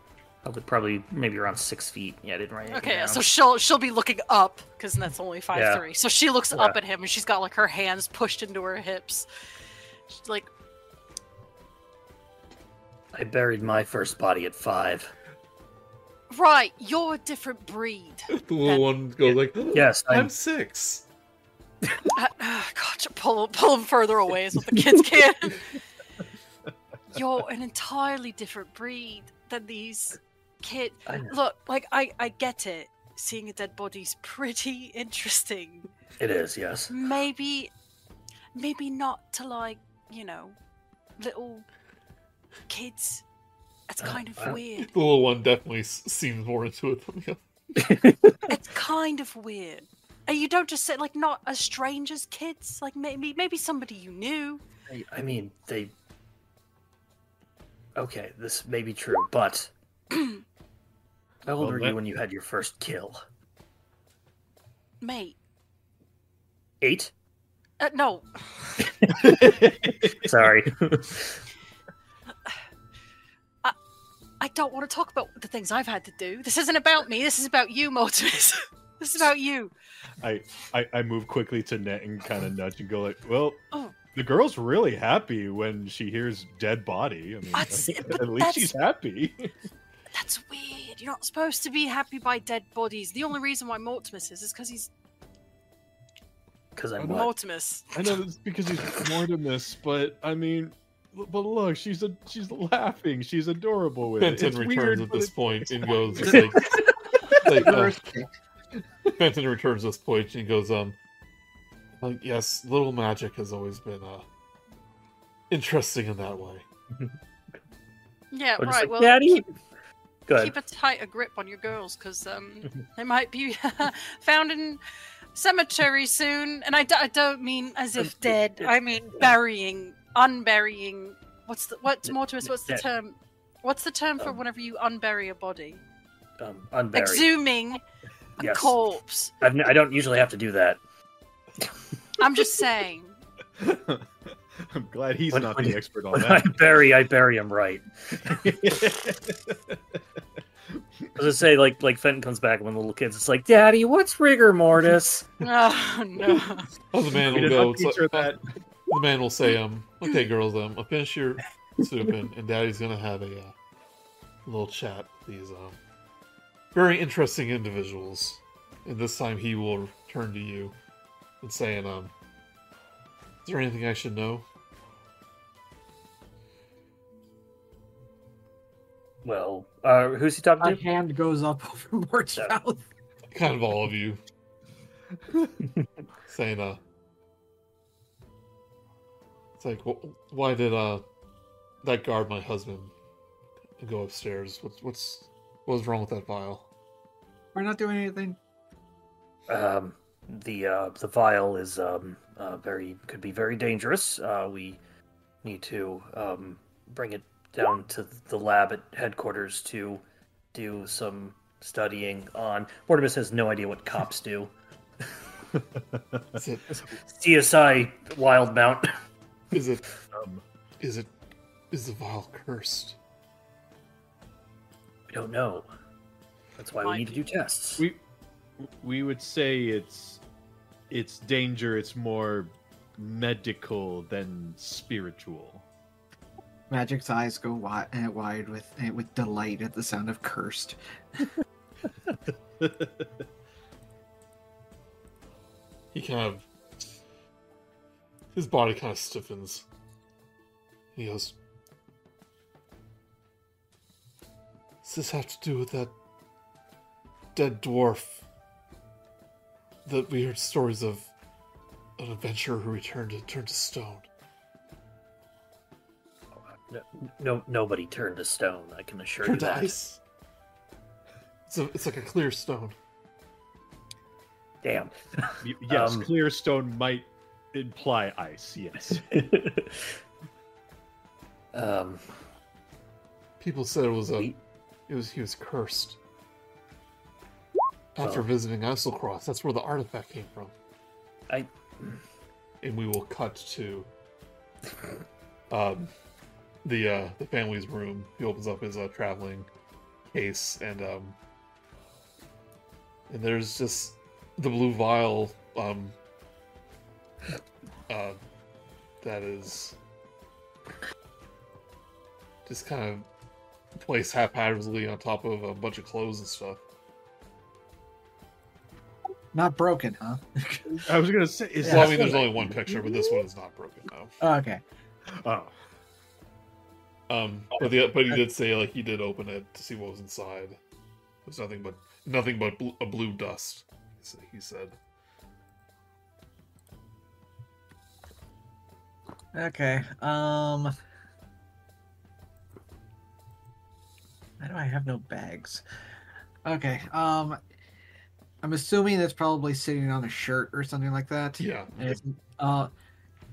probably probably maybe around six feet. Yeah, I didn't write Okay, down. so she'll she'll be looking up because that's only five Yeah. three. So she looks Yeah. up at him and she's got like her hands pushed into her hips. She's like, I buried my first body at five. Right, you're a different breed. The little one goes like, Yes, I'm I'm six. Uh, God, pull pull him further away is what the kids can. You're an entirely different breed than these kids. Look, like I I get it. Seeing a dead body's pretty interesting. It is, yes. Maybe, maybe not to like you know, little kids. It's Uh, kind of weird. The little one definitely seems more into it than the other. It's kind of weird. And you don't just say like not as strangers, kids. Like maybe maybe somebody you knew. I, I mean, they. Okay, this may be true, but how old Well, were that- you when you had your first kill? Mate. Eight. Uh, no. Sorry. I don't want to talk about the things I've had to do. This isn't about me. This is about you, Mortimus. this is about you. I, I I move quickly to Net and kind of nudge and go like, well, Oh. the girl's really happy when she hears dead body. I mean, That's- at least she's happy. That's weird. You're not supposed to be happy by dead bodies. The only reason why Mortimus is is because he's Because I'm I'm what? Mortimus. I know it's because he's Mortimus, but I mean, l- but look, she's a she's laughing, she's adorable with it. Fenton returns weird, at this point and goes, just like, like, uh, First. Fenton returns at this point and goes, um, like, yes, little magic has always been, uh, interesting in that way. Yeah, right. like, well, Daddy. keep, Go ahead. keep a tighter grip on your girls because um, they might be found in cemetery soon. And I, d- I don't mean as if dead. I mean burying, unburying. What's the what's Mortimus? What's the Dead. term? What's the term for Um, whenever you unbury a body? Um, unburied. Exhuming a Yes. corpse. I've n- I don't usually have to do that. I'm just saying. I'm glad he's When- not when the you- expert on When I bury, I bury him right. As I say, like like Fenton comes back when the little kids, it's like, Daddy, what's rigor mortis? Oh no. Oh, the man will go, not it's like- that. The man will say, um, okay, girls, um, I'll finish your soup and, and daddy's gonna have a, uh, little chat with these, um, very interesting individuals. And this time he will turn to you and saying, um, is there anything I should know? Well, uh, who's he talking to? My to? hand goes up over Mort's Yeah. mouth. Kind of all of you. saying, uh, it's like, wh- why did, uh, that guard my husband go upstairs? What's, what's, what was wrong with that vial? We're not doing anything. Um, the uh, the vial is um, uh, very could be very dangerous. Uh, we need to um, bring it down to the lab at headquarters to do some studying on. Mortimus has no idea what cops do. Is it, CSI Wildemount. Is it, Um, is it, is the vial cursed? We don't know. That's why we need to do tests. we we would say it's it's danger. It's more medical than spiritual. Magic's eyes go wide, uh, wide with uh, with delight at the sound of cursed. He kind of, his body kind of stiffens. He goes, Does this have to do with that dead dwarf that we heard stories of an adventurer who returned to turned to stone? No, no, nobody turned to stone. I can assure you Turned to that. ice. It's, a, it's like a clear stone. Damn. Y- yes, Um, clear stone might imply ice. Yes. um, People said it was a, we- it was he was cursed. After Oh. visiting Eiselcross, that's where the artifact came from. I and we will cut to um, the uh, the family's room. He opens up his uh, traveling case, and um, and there's just the blue vial um, uh, that is just kind of placed haphazardly on top of a bunch of clothes and stuff. Not broken, huh? I was gonna say. Is well, I mean, there's only one picture, but this one is not broken now. Oh, okay. Oh, Um, but the but he did say like he did open it to see what was inside. There's nothing but nothing but bl- a blue dust. He said. Okay. Um. Why do I have no bags. Okay. Um, I'm assuming it's probably sitting on a shirt or something like that. Yeah. And it's- uh,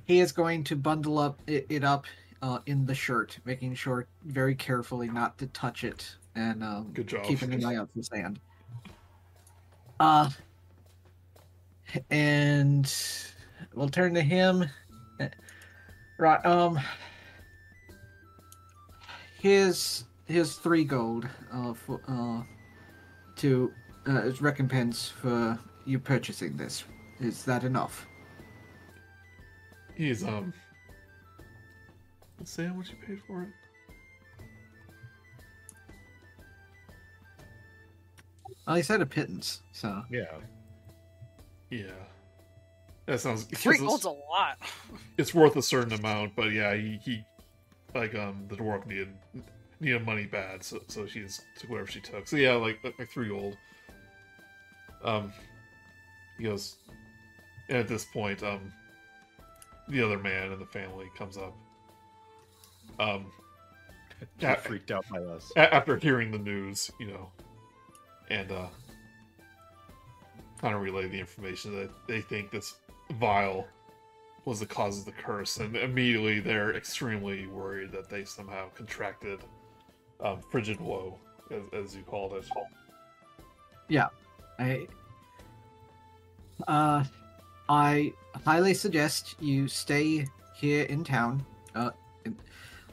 he is going to bundle up it, it up uh, in the shirt, making sure very carefully not to touch it, and um, Good job. keeping an eye out for sand. Uh, and we'll turn to him. Right. Um. Here's here's three gold. Uh, for uh, to uh, as recompense for you purchasing this. Is that enough? He's um. Let's say how much you paid for it. Well, he said a pittance, so Yeah. Yeah. That sounds. Three gold's a lot. It's worth a certain amount, but yeah, he, he like um the dwarf needed needed money bad, so so she just took whatever she took. So yeah, like like three gold. Um, he goes, and at this point, um, the other man in the family comes up. Um, Too Yeah. freaked out by us. a- after hearing the news, you know, and uh, kind of relay the information that they think this vial was the cause of the curse, and immediately they're extremely worried that they somehow contracted um, frigid woe, as, as you called it. Yeah, I uh I highly suggest you stay here in town. Uh,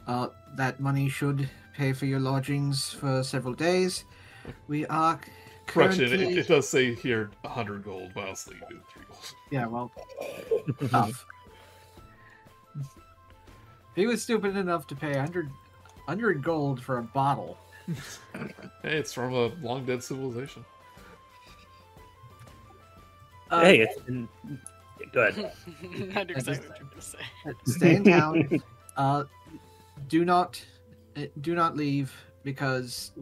uh that money should pay for your lodgings for several days. We are Correction, currently it, it does say here 100 gold, but I'll still give you three gold. yeah, well, tough. He was stupid enough to pay 100, 100 gold for a bottle. Hey, it's from a long dead civilization. Uh, hey, it's been... go ahead. I knew exactly what you were going to say. stay in town. uh, do not uh, do not leave because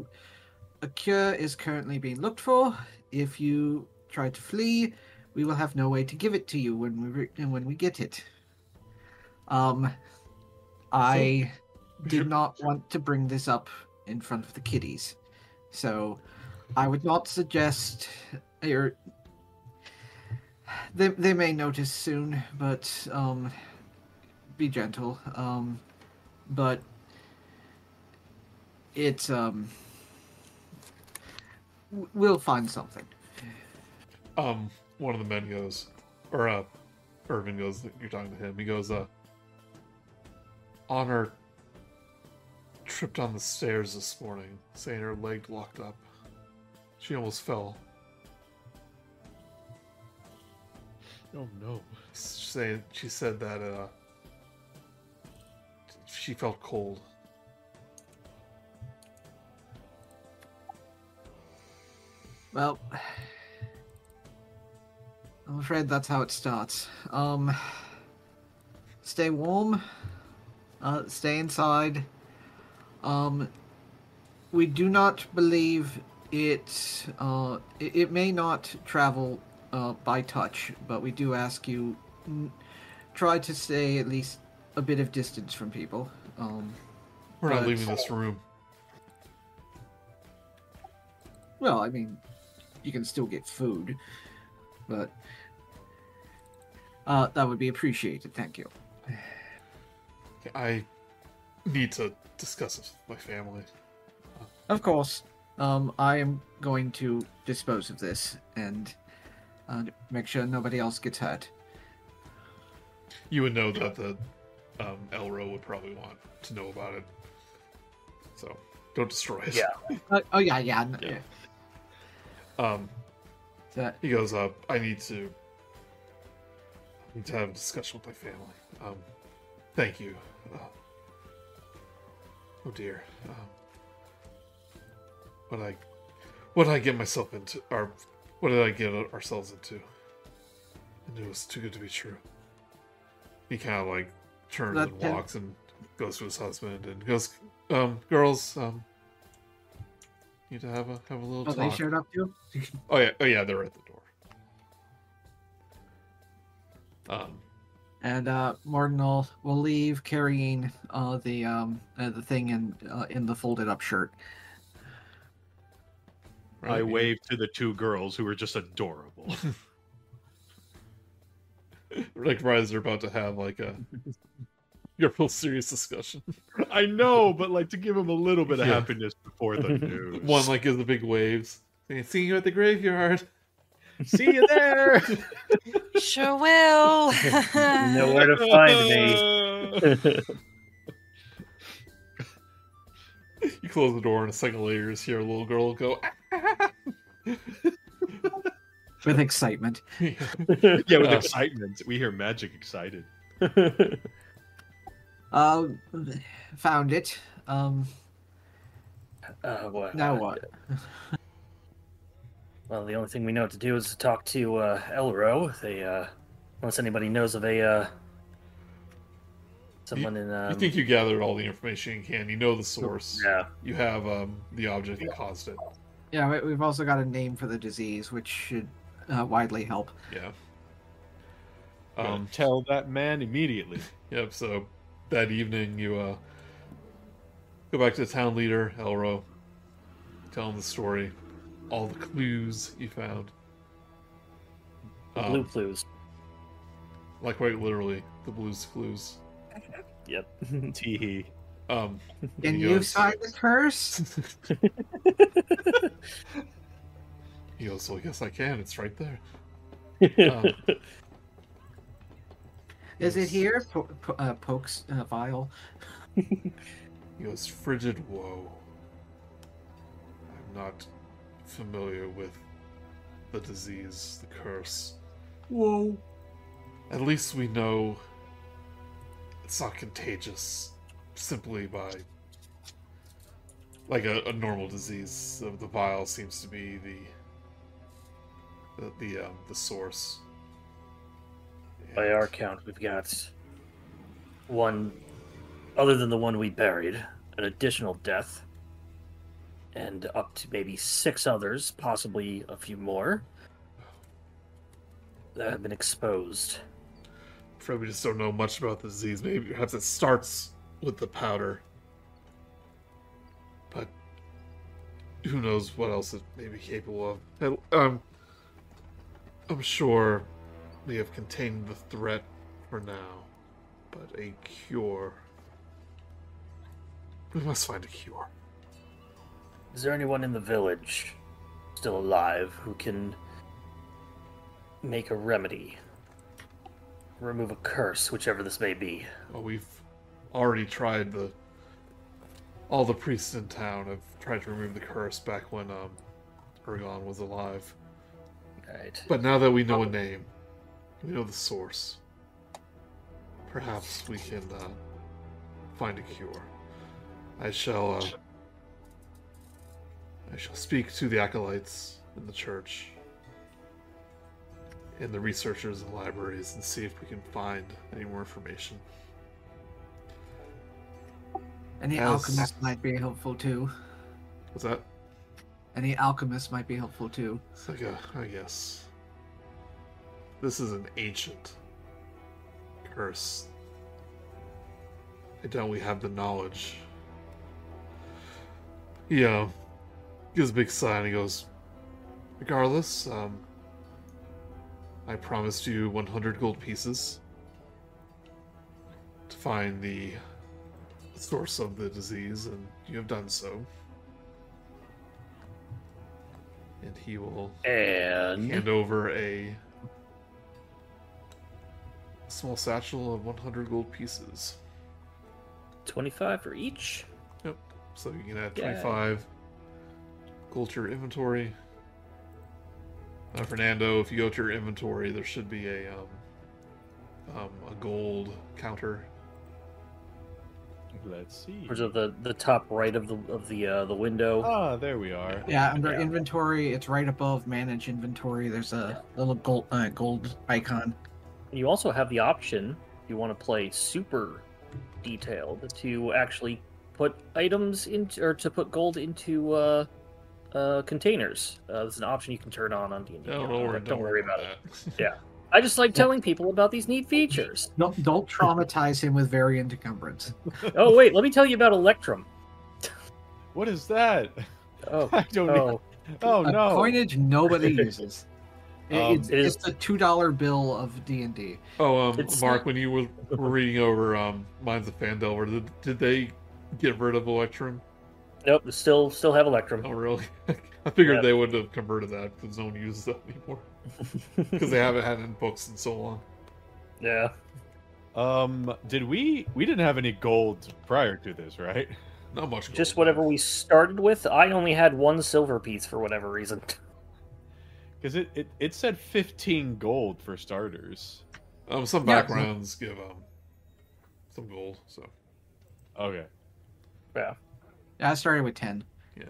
a cure is currently being looked for. If you try to flee, we will have no way to give it to you when we re- when we get it. Um, I did not want to bring this up in front of the kiddies, so I would not suggest. Or they they may notice soon, but um, be gentle. Um, but it's um, we'll find something. um one of the men goes or uh irvin goes you're talking to him he goes uh on her trip down the stairs this morning saying her leg locked up she almost fell Oh no. saying she said that uh she felt cold Well, I'm afraid that's how it starts. Um, stay warm. Uh, stay inside. Um, we do not believe it. Uh, it, it may not travel uh, by touch, but we do ask you mm, try to stay at least a bit of distance from people. Um, we're not But- leaving this room Well, I mean, you can still get food, but uh, that would be appreciated. Thank you. i need to discuss this with my family Of course, um, I am going to dispose of this and uh, make sure nobody else gets hurt. you would know that the um, Elro would probably want to know about it. So don't destroy it. Yeah. Uh, oh yeah, yeah. n- Yeah. Um, That, he goes up. I need to. I need to have a discussion with my family. Um, thank you. Uh, oh dear. Um, what I, what did I get myself into? Or what did I get ourselves into? And it was too good to be true. He kind of like turns That and walks and goes to his husband and goes, um, girls, um, need to have a have a little oh, they talk. showed up too. Oh yeah, oh yeah, they're at the door. Um, And uh, Morton will, will leave carrying uh, the um, uh, the thing in uh, in the folded up shirt. I right? waved to the two girls who were just adorable. like Rise are about to have like a your real serious discussion. I know, but like to give them a little bit of Yeah. happiness before the news. One like gives the big waves. saying, See you at the graveyard. see you there. Sure will. You know where to find me. You close the door, and a second later, you just hear a little girl go. "Ah." with excitement. Yeah. yeah, with Uh, excitement. We hear magic excited. Um, found it. Um, Uh, what? now what? Well, the only thing we know what to do is to talk to uh, Elro. They, uh, unless anybody knows of a uh, someone in. Um, you think you gathered all the information you can. You know the source. Yeah. You have um, the object that caused it. Yeah, we- we've also got a name for the disease, which should uh, widely help. Yeah. Um, tell that man immediately. Yep. So that evening, you uh, go back to the town leader, Elro, tell him the story, all the clues you found. The Um, blue clues. like quite literally, the blues clues. Yep. Teehee. Um, Can you goes- sign the curse? He goes, "Well, yes, I can. It's right there." Um, Is it here? Po- po- uh, pokes uh, vial. He goes, "Frigid woe." I'm not familiar with the disease, the curse. Whoa. At least we know it's not contagious simply by like a, a normal disease. The, the vial seems to be the the the, um, the source. By our count, we've got one, other than the one we buried, an additional death, and up to maybe six others, possibly a few more, that have been exposed. afraid we just don't know much about the disease. Maybe perhaps it starts with the powder, but who knows what else it may be capable of. And, Um, I'm sure we have contained the threat for now, but a cure. We must find a cure. Is there anyone in the village still alive who can make a remedy? Remove a curse, whichever this may be. Well, we've already tried the. All the priests in town have tried to remove the curse back when um, Ergon was alive. Right. But now that we know a name, we know the source. Perhaps we can uh, find a cure. I shall. Uh, I shall speak to the acolytes in the church, and the researchers and libraries, and see if we can find any more information. Any As- alchemist might be helpful too. What's that? Any alchemist might be helpful too. It's like a, I guess. This is an ancient curse. I don't we have the knowledge. He uh, gives a big sigh and he goes, Regardless, um, I promised you 100 gold pieces to find the source of the disease, and you have done so. And he will And hand over a small satchel of 100 gold pieces. 25 for each. Yep. So you can add Yeah. 25 gold to your inventory. Uh, Fernando, if you go to your inventory, there should be a um, um, a gold counter. Let's see. Or the the top right of the of the uh, the window. Ah, there we are. Yeah, under Yeah. inventory, it's right above manage inventory. There's a little gold uh, gold icon. You also have the option, if you want to play super detailed, to actually put items into or to put gold into uh, uh, containers. Uh, there's an option you can turn on on D&D. No, Uh, don't worry, don't worry about it. Yeah. I just like telling people about these neat features. Don't don't traumatize him with variant encumbrance. Oh wait, let me tell you about Electrum. What is that? Oh, I don't. oh, Oh a no! coinage nobody uses. It- Um, it's, it is- it's a two dollar bill of D and D. Oh, um, Mark, when you were, were reading over um, Minds of Phandelver, did, did they get rid of Electrum? Nope, still still have Electrum. Oh, really? I figured Yep. they would have converted that because no one uses that anymore. Because they haven't had it in books in so long. yeah. Um, did we? We didn't have any gold prior to this, right? Not much. Just whatever no. we started with. I only had one silver piece for whatever reason. Because it, it it said 15 gold for starters. Um, some Yeah. backgrounds give um some gold. So Okay. Yeah. I started with ten. Yeah.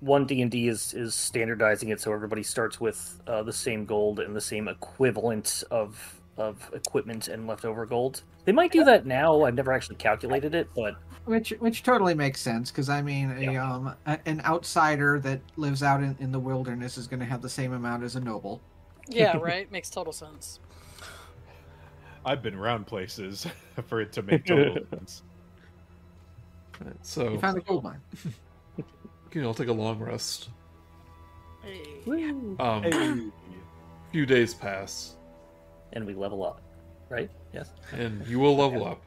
One D and D is is standardizing it so everybody starts with uh, the same gold and the same equivalent of of equipment and leftover gold. They might do that now. I've never actually calculated it, but Which which totally makes sense because I mean a Yeah. um a, an outsider that lives out in, in the wilderness is going to have the same amount as a noble. Yeah, right. Makes total sense. I've been around places for it to make total sense. So You found a gold mine. you know, I'll take a long rest. Hey. Um, Hey. a few days pass, and we level up, right? Yes. and you will level up.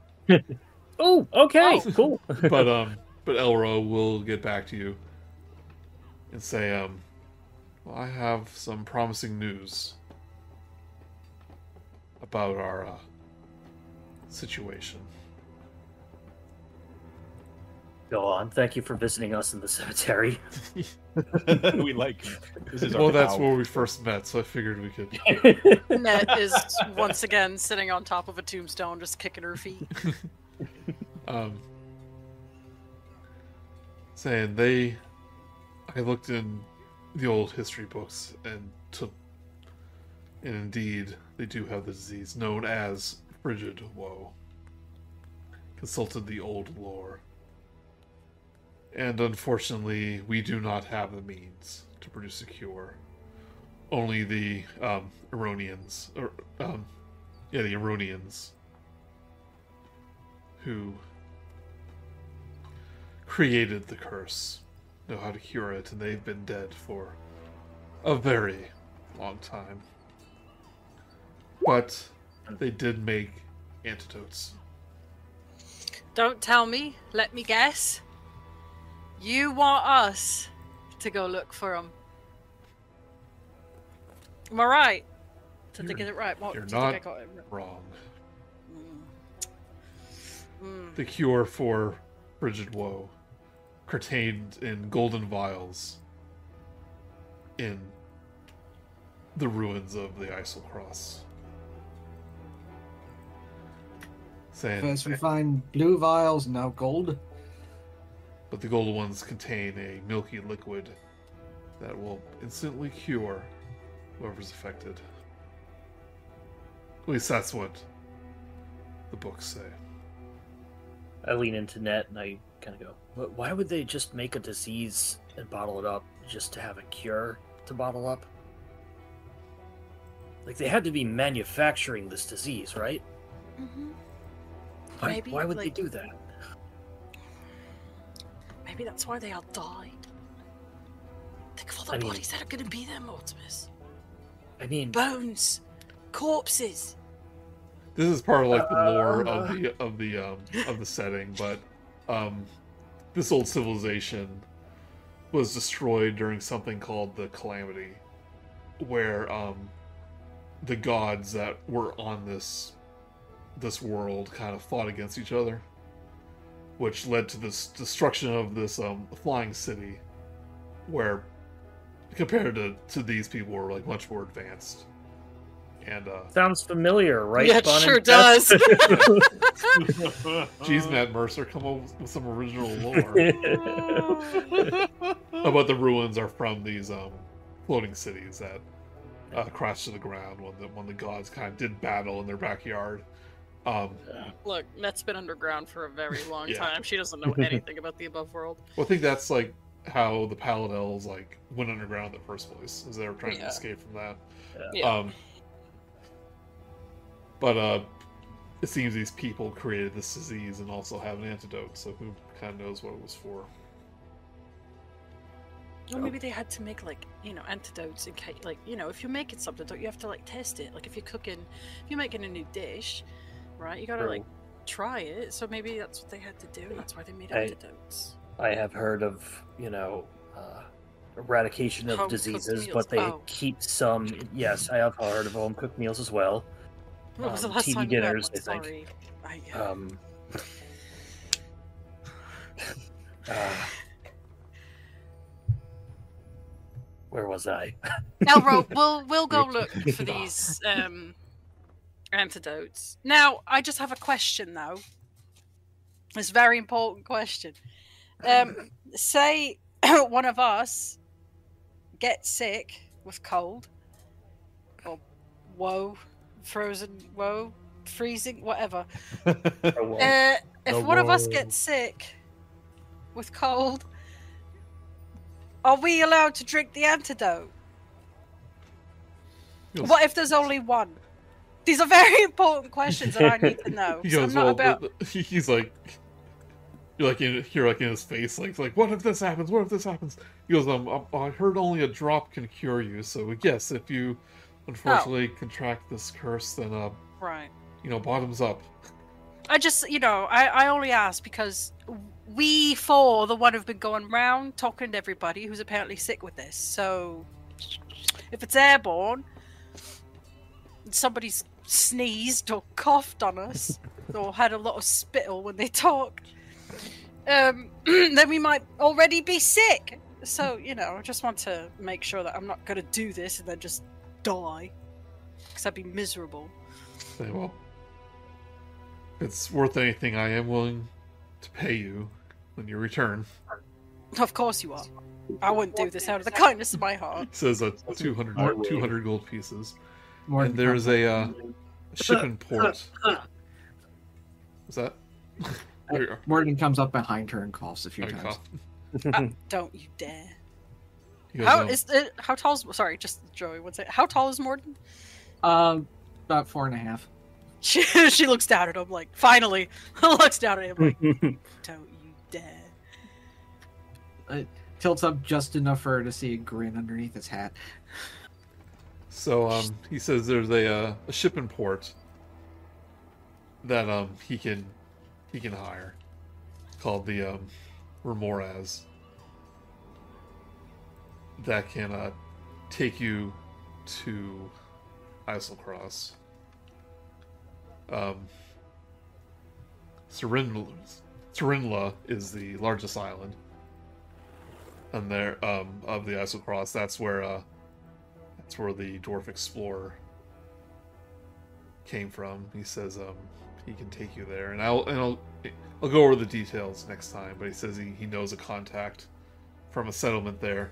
Oh, okay, Oh. cool. but um, but Elro will get back to you and say, um, well, I have some promising news about our uh, situation. Go on. Thank you for visiting us in the cemetery. we like this is our Well, that's power. where we first met, so I figured we could. Net is once again sitting on top of a tombstone, just kicking her feet. Um, saying they I looked in the old history books and took and indeed they do have the disease known as frigid woe. Consulted the old lore. And unfortunately we do not have the means to produce a cure. Only the um Aeorians or um yeah the Aeorians who created the curse know how to cure it, and they've been dead for a very long time. But they did make antidotes. Don't tell me. Let me guess. You want us to go look for them. Am I right? Did You're- get it right? What, you're do you think not- I got it? Wrong. Mm. The cure for frigid woe, contained in golden vials in the ruins of the Eiselcross. Saying First we find blue vials, now gold. but the gold ones contain a milky liquid that will instantly cure whoever's affected. At least that's what the books say. I lean into net and I kind of go, "Wh- why would they just make a disease and bottle it up just to have a cure to bottle up? Like they had to be manufacturing this disease, right? Mhm. Why, Maybe, why would like- they do that? Maybe that's why they all died. Think of all the I mean- bodies that are going to be there, Mortimus. I mean, Bones, corpses. This is part of like the lore Uh. of the of the um, of the setting, but um, this old civilization was destroyed during something called the Calamity, where um, the gods that were on this this world kind of fought against each other, which led to this destruction of this um, flying city, where compared to, to these people were like much more advanced. And uh, sounds familiar, right? Yeah, it Bun sure does. Geez, Matt Mercer, come up with some original lore about the ruins are from these um, floating cities that uh, crashed to the ground when the when the gods kind of did battle in their backyard. Um, Look, Net's been underground for a very long Yeah. time. She doesn't know anything about the above world. well, I think that's like how the Paladels like went underground in the first place, is they were trying Yeah. to escape from that. Yeah. Um, but uh, it seems these people created this disease and also have an antidote, so who kind of knows what it was for? Or maybe they had to make like you know antidotes in case, like you know, if you're making something, don't you have to like test it? Like if you're cooking, if you're making a new dish, right? You gotta True. like try it. So maybe that's what they had to do, and that's why they made I- antidotes. I have heard of, you know, uh, eradication of Home-cooked diseases, but they Oh. keep some. Yes, I have heard of home cooked meals as well. What was the um, last TV time dinners. I think. Sorry. I, uh, Um, uh, where was I? Elro, we'll we'll go look for these um, antidotes. Now, I just have a question though. It's a very important question. Um, say one of us gets sick with cold, or woe, frozen, woe, freezing, whatever. Uh, if The one of us gets sick with cold, are we allowed to drink the antidote? He goes, What if there's only one? These are very important questions that I need to know. He So I'm goes, not well, about. the- the- he's like, you're like in, you're like in his face, like, like, what if this happens? What if this happens? He goes, um, I, I heard only a drop can cure you. So yes, if you unfortunately contract this curse, then uh, Right. you know, bottoms up. I just, you know, I, I only ask because we four, the one who've been going round talking to everybody who's apparently sick with this. So if it's airborne, somebody's sneezed or coughed on us, or had a lot of spittle when they talked, um, then we might already be sick. So, you know, I just want to make sure that I'm not going to do this and then just die. Because I'd be miserable. Say, well, it's worth anything. I am willing to pay you when you return. Of course you are. I wouldn't do this out of the kindness of my heart. He says uh, 200, 200 gold pieces. More And there's a uh, shipping port. Is that? There you are. Mordan comes up behind her and coughs a few I times. cough. Don't you dare. He goes, How is it? How tall is? Sorry, just Joey. What's it? How tall is Mordan? Um, about four and a half. She she looks down at him like, finally, looks down at him like, don't you dare. Tilts up just enough for her to see a grin underneath his hat. So um, he says there's a uh, a shipping port that um he can he can hire called the um Remoraz that can uh take you to Eiselcross. Um, Serinla is the largest island, and there um of the Eiselcross. That's where uh that's where the dwarf explorer came from. He says um, he can take you there, and I'll and I'll I'll go over the details next time. But he says he, he knows a contact from a settlement there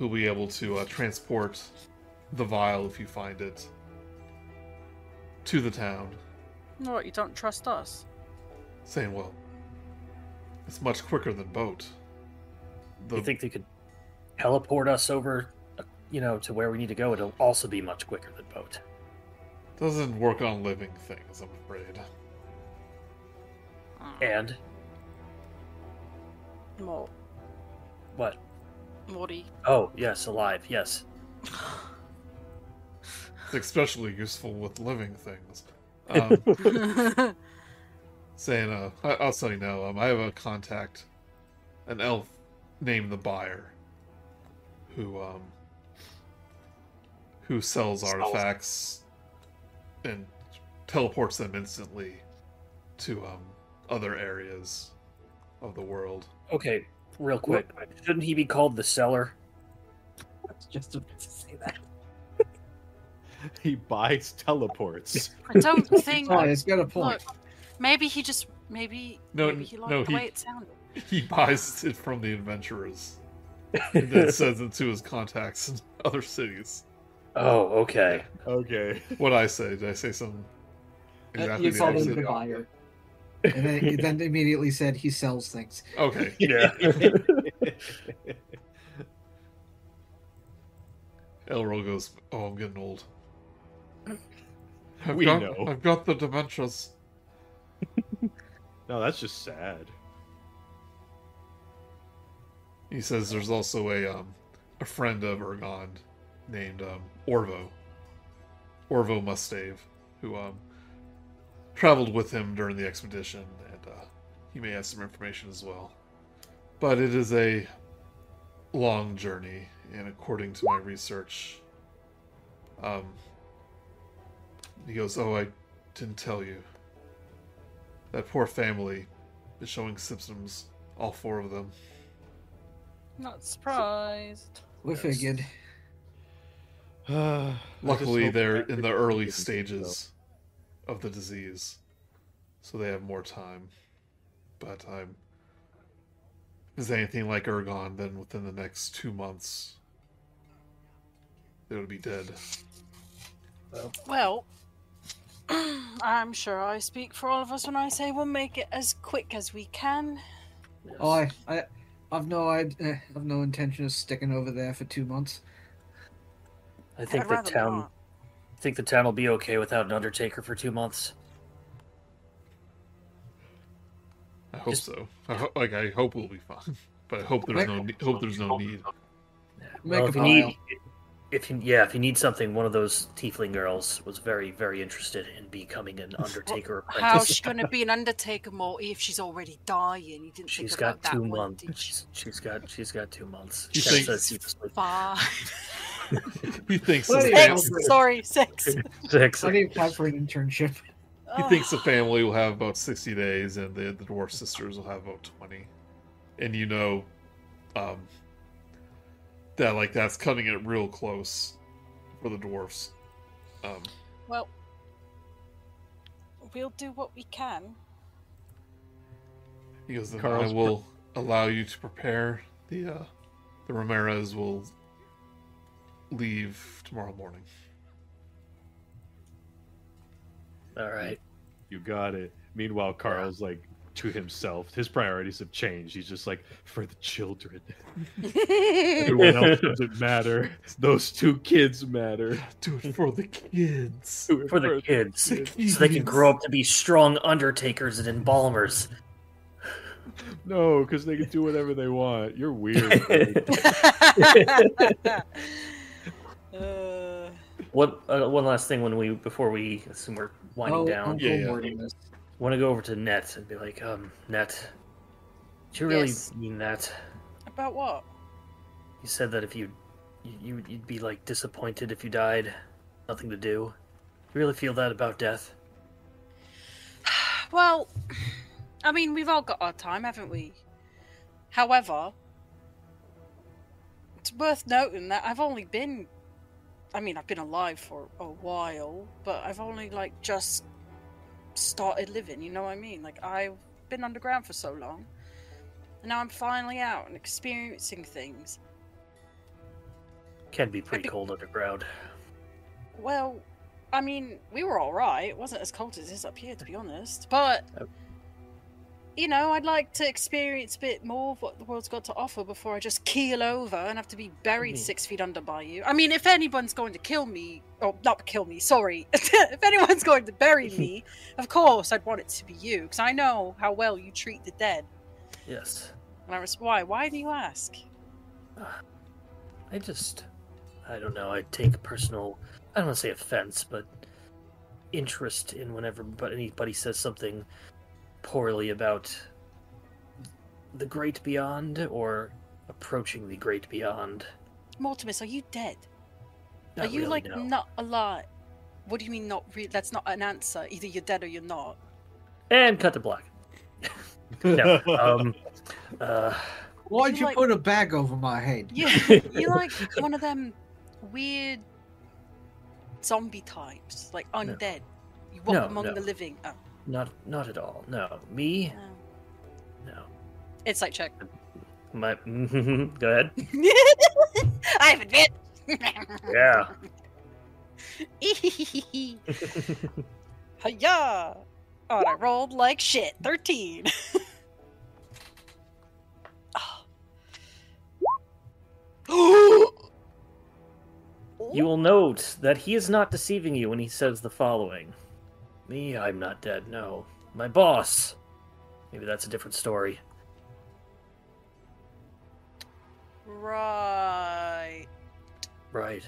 who'll be able to uh, transport the vial if you find it to the town. What? You don't trust us? Saying, well, it's much quicker than boat. The, you think they could teleport us over, uh, you know, to where we need to go? It'll also be much quicker than boat. doesn't work on living things, I'm afraid. And More, what? Morty. Oh, yes, alive. Yes. It's especially useful with living things. Um, saying, uh, I- I'll say no. um, I have a contact, an elf named the Buyer, who, um, who sells Sells. artifacts and teleports them instantly to, um, other areas of the world. Okay, real quick. Shouldn't he be called the seller? That's just about to say that. he buys teleports. I don't think. Oh, it's got a point. Look, maybe he just maybe No, maybe he liked no, the he- way it sounded. He buys it from the adventurers and then sends it to his contacts in other cities. Oh, okay. okay. What I say? Did I say something Uh, exactly you the called him the buyer. And then, then immediately said he sells things. Okay. Yeah. Elro goes, "Oh, I'm getting old. I've We got, know. I've got the dementias." no, that's just sad. He says there's also a um, a friend of Ergon named um, Orvo, Orvo Mustave, who um, traveled with him during the expedition, and uh, he may have some information as well. But it is a long journey, and according to my research, um, he goes, "Oh, I didn't tell you. That poor family is showing symptoms, all four of them. Not surprised. We Yes. figured. I just Luckily, they're in the early isn't stages of the disease, so they have more time. But I'm. If it's anything like Ergon, then within the next two months, they would be dead. Well, I'm sure I speak for all of us when I say we'll make it as quick as we can. Oh, I, I, I've no, I, uh, I've no intention of sticking over there for two months. I think I'd the town. not. I think the town will be okay without an undertaker for two months. I hope Just- so. I ho- like I hope we'll be fine, but I hope there's no ne- hope there's no need. Make well, if you need, if you yeah, if you need something, one of those tiefling girls was very very interested in becoming an undertaker How's apprentice. she going to be an undertaker more if she's already dying? You didn't She's think got about that two one, months. did you? She's, she's got she's got two months. You She she's like Five. He thinks What the do you fam- know? Six. Sorry, six. six. I need time for an internship. he thinks the family will have about sixty days, and the the dwarf sisters will have about twenty. And you know, um, that like that's cutting it real close for the dwarfs. Um, Well, we'll do what we can. he goes, then I will allow you to prepare. The uh, the Ramirez will leave tomorrow morning. All right. You got it. Meanwhile, Karl's like to himself. His priorities have changed. He's just like for the children. Everyone else doesn't matter. Those two kids matter. Do it for the kids. Do it For the kids, so kids. they can grow up to be strong undertakers and embalmers. No, because they can do whatever they want. You're weird. dude. uh, What uh, one last thing when we before we assume we're winding oh, down, Yeah, yeah. Want to go over to Net and be like, um, Net, do you really Yes. mean that? about what? You said that if you, you you'd be like disappointed if you died, nothing to do. You really feel that about death? Well, I mean, we've all got our time, haven't we? However, it's worth noting that I've only been. I mean, I've been alive for a while, but I've only, like, just started living, you know what I mean? Like, I've been underground for so long, and now I'm finally out and experiencing things. Can be pretty be- cold underground. Well, I mean, we were all right. It wasn't as cold as it is up here, to be honest. But Oh. You know, I'd like to experience a bit more of what the world's got to offer before I just keel over and have to be buried Mhm. six feet under by you. I mean, if anyone's going to kill me, or not kill me, sorry, if anyone's going to bury me, of course I'd want it to be you, because I know how well you treat the dead. Yes. And I was, why? Why do you ask? I just, I don't know. I take personal, I don't want to say offense, but interest in whenever but anybody says something poorly about the great beyond or approaching the great beyond. Mortimus, are you dead? Not are you really, like no. not alive? What do you mean not re- That's not an answer. Either you're dead or you're not. And cut to black. no. Um. Uh. Why'd You you like- put a bag over my head? Yeah, you're like one of them weird zombie types, like undead. You walk No, among no. the living. Oh, Not. Not at all. No. Me. no. No. like check. My. Go ahead. I have admit. Yeah. Hiya! Oh, and I rolled like shit. Thirteen. Oh. You will note that he is not deceiving you when he says the following Me, I'm not dead, no. My boss. Maybe that's a different story. Right. Right.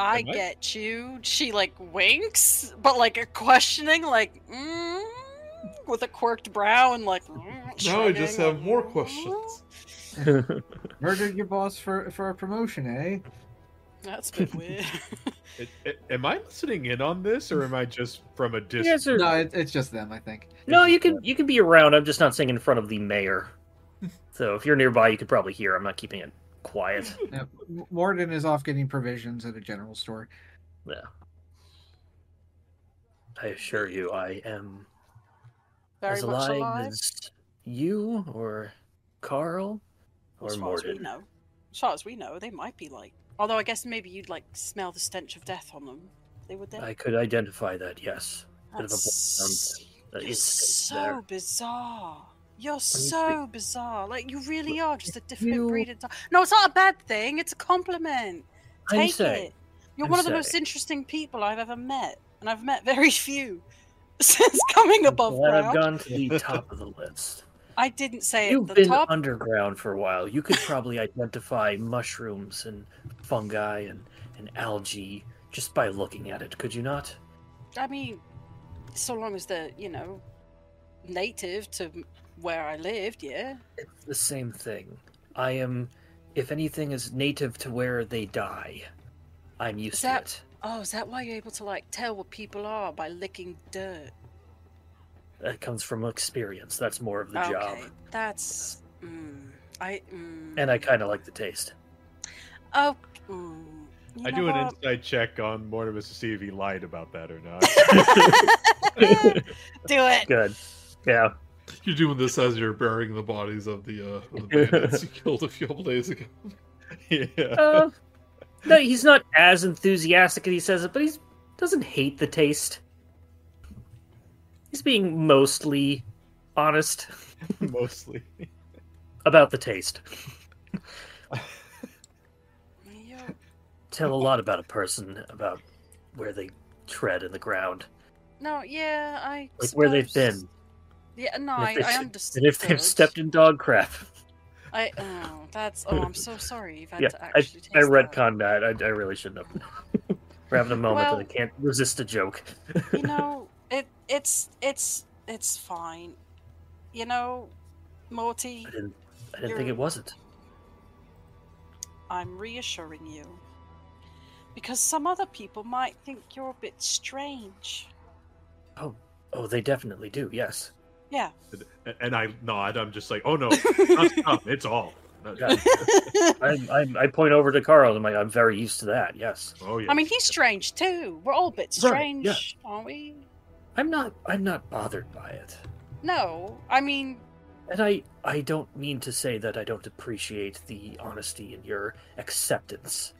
I, am get you. She like winks, but like a questioning, like mm, with a quirked brow and like. Mm, Now I just have more "Mm." questions. Murdered your boss for for a promotion, eh? That's a bit weird. I- I- am I listening in on this, or am I just from a distance? are- No, it, it's just them, I think. No, you can you can be around. I'm just not saying in front of the mayor. so if you're nearby, you could probably hear. I'm not keeping it quiet. Yeah, Mordan is off getting provisions at a general store. Yeah. I assure you, I am Very as much alive, alive. as you or Karl or as far as we Mordan. know. As far as we know, they might be like. Although I guess maybe you'd like smell the stench of death on them. They would. Then. I could identify that. Yes, bit of a That's that You're so there. bizarre. You're you so bizarre. Like you really are just a different you- breed of dog. No, it's not a bad thing. It's a compliment. I'm Take saying. it. You're I'm one of the most interesting people I've ever met, and I've met very few since coming above Glad I've gone to the top of the list. I didn't say You've been top. underground for a while. You could probably identify mushrooms and fungi and, and algae just by looking at it, could you not? I mean, so long as they're you know native to where I lived, yeah. It's the same thing. I am, if anything is native to where they die, I'm used Is to that- it. Oh, is that why you're able to like tell what people are by licking dirt? That comes from experience. That's more of the okay, job. that's. Mm, I. Mm, And I kind of like the taste. Oh. Mm, you I do an what? inside check on Mortimus to see if he lied about that or not. Do it. Good. Yeah. You're doing this as you're burying the bodies of the, uh, of the bandits you killed a few days ago. yeah. Uh, no, he's not as enthusiastic as he says it, but he doesn't hate the taste. He's being mostly honest Mostly. about the taste. Tell a lot about a person, about where they tread in the ground, No, yeah, I. like where they've been, Yeah, no, and I, if, and understand. if they've stepped in dog crap. I oh, that's oh, I'm so sorry. You've had Yeah, to I, actually I taste that. retconned that. I, I really shouldn't have. We're having a moment Well- that I can't resist a joke. You know, it it's it's it's fine. You know, Morty, I didn't. I didn't think it wasn't. I'm reassuring you. Because some other people might think you're a bit strange. Oh, oh, they definitely do. Yes. Yeah. And I nod. I'm just like, oh no, it's all. Yeah. I, I, I point over to Karl and I'm like, I'm very used to that. Yes. Oh yeah. I mean, he's strange too. We're all a bit Right, strange, yeah. aren't we? I'm not. I'm not bothered by it. No, I mean, And I, I don't mean to say that I don't appreciate the honesty in your acceptance.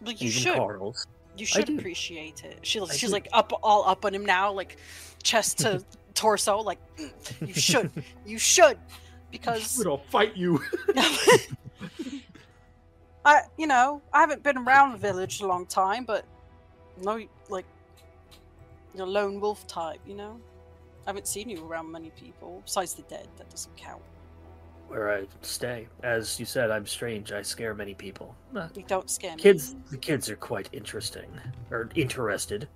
well, you even should. Karl's. You should do. appreciate it. She, she's do. like up, all up on him now, like chest to torso. Like "Mm, you should, you should, because I'll fight you. I, you know, I haven't been around the village a long time, but no, like, you're a lone wolf type, you know. I haven't seen you around many people besides the dead. That doesn't count. Where I stay. As you said, I'm strange. I scare many people. Uh, You don't scare me. kids, the kids are quite interesting or interested.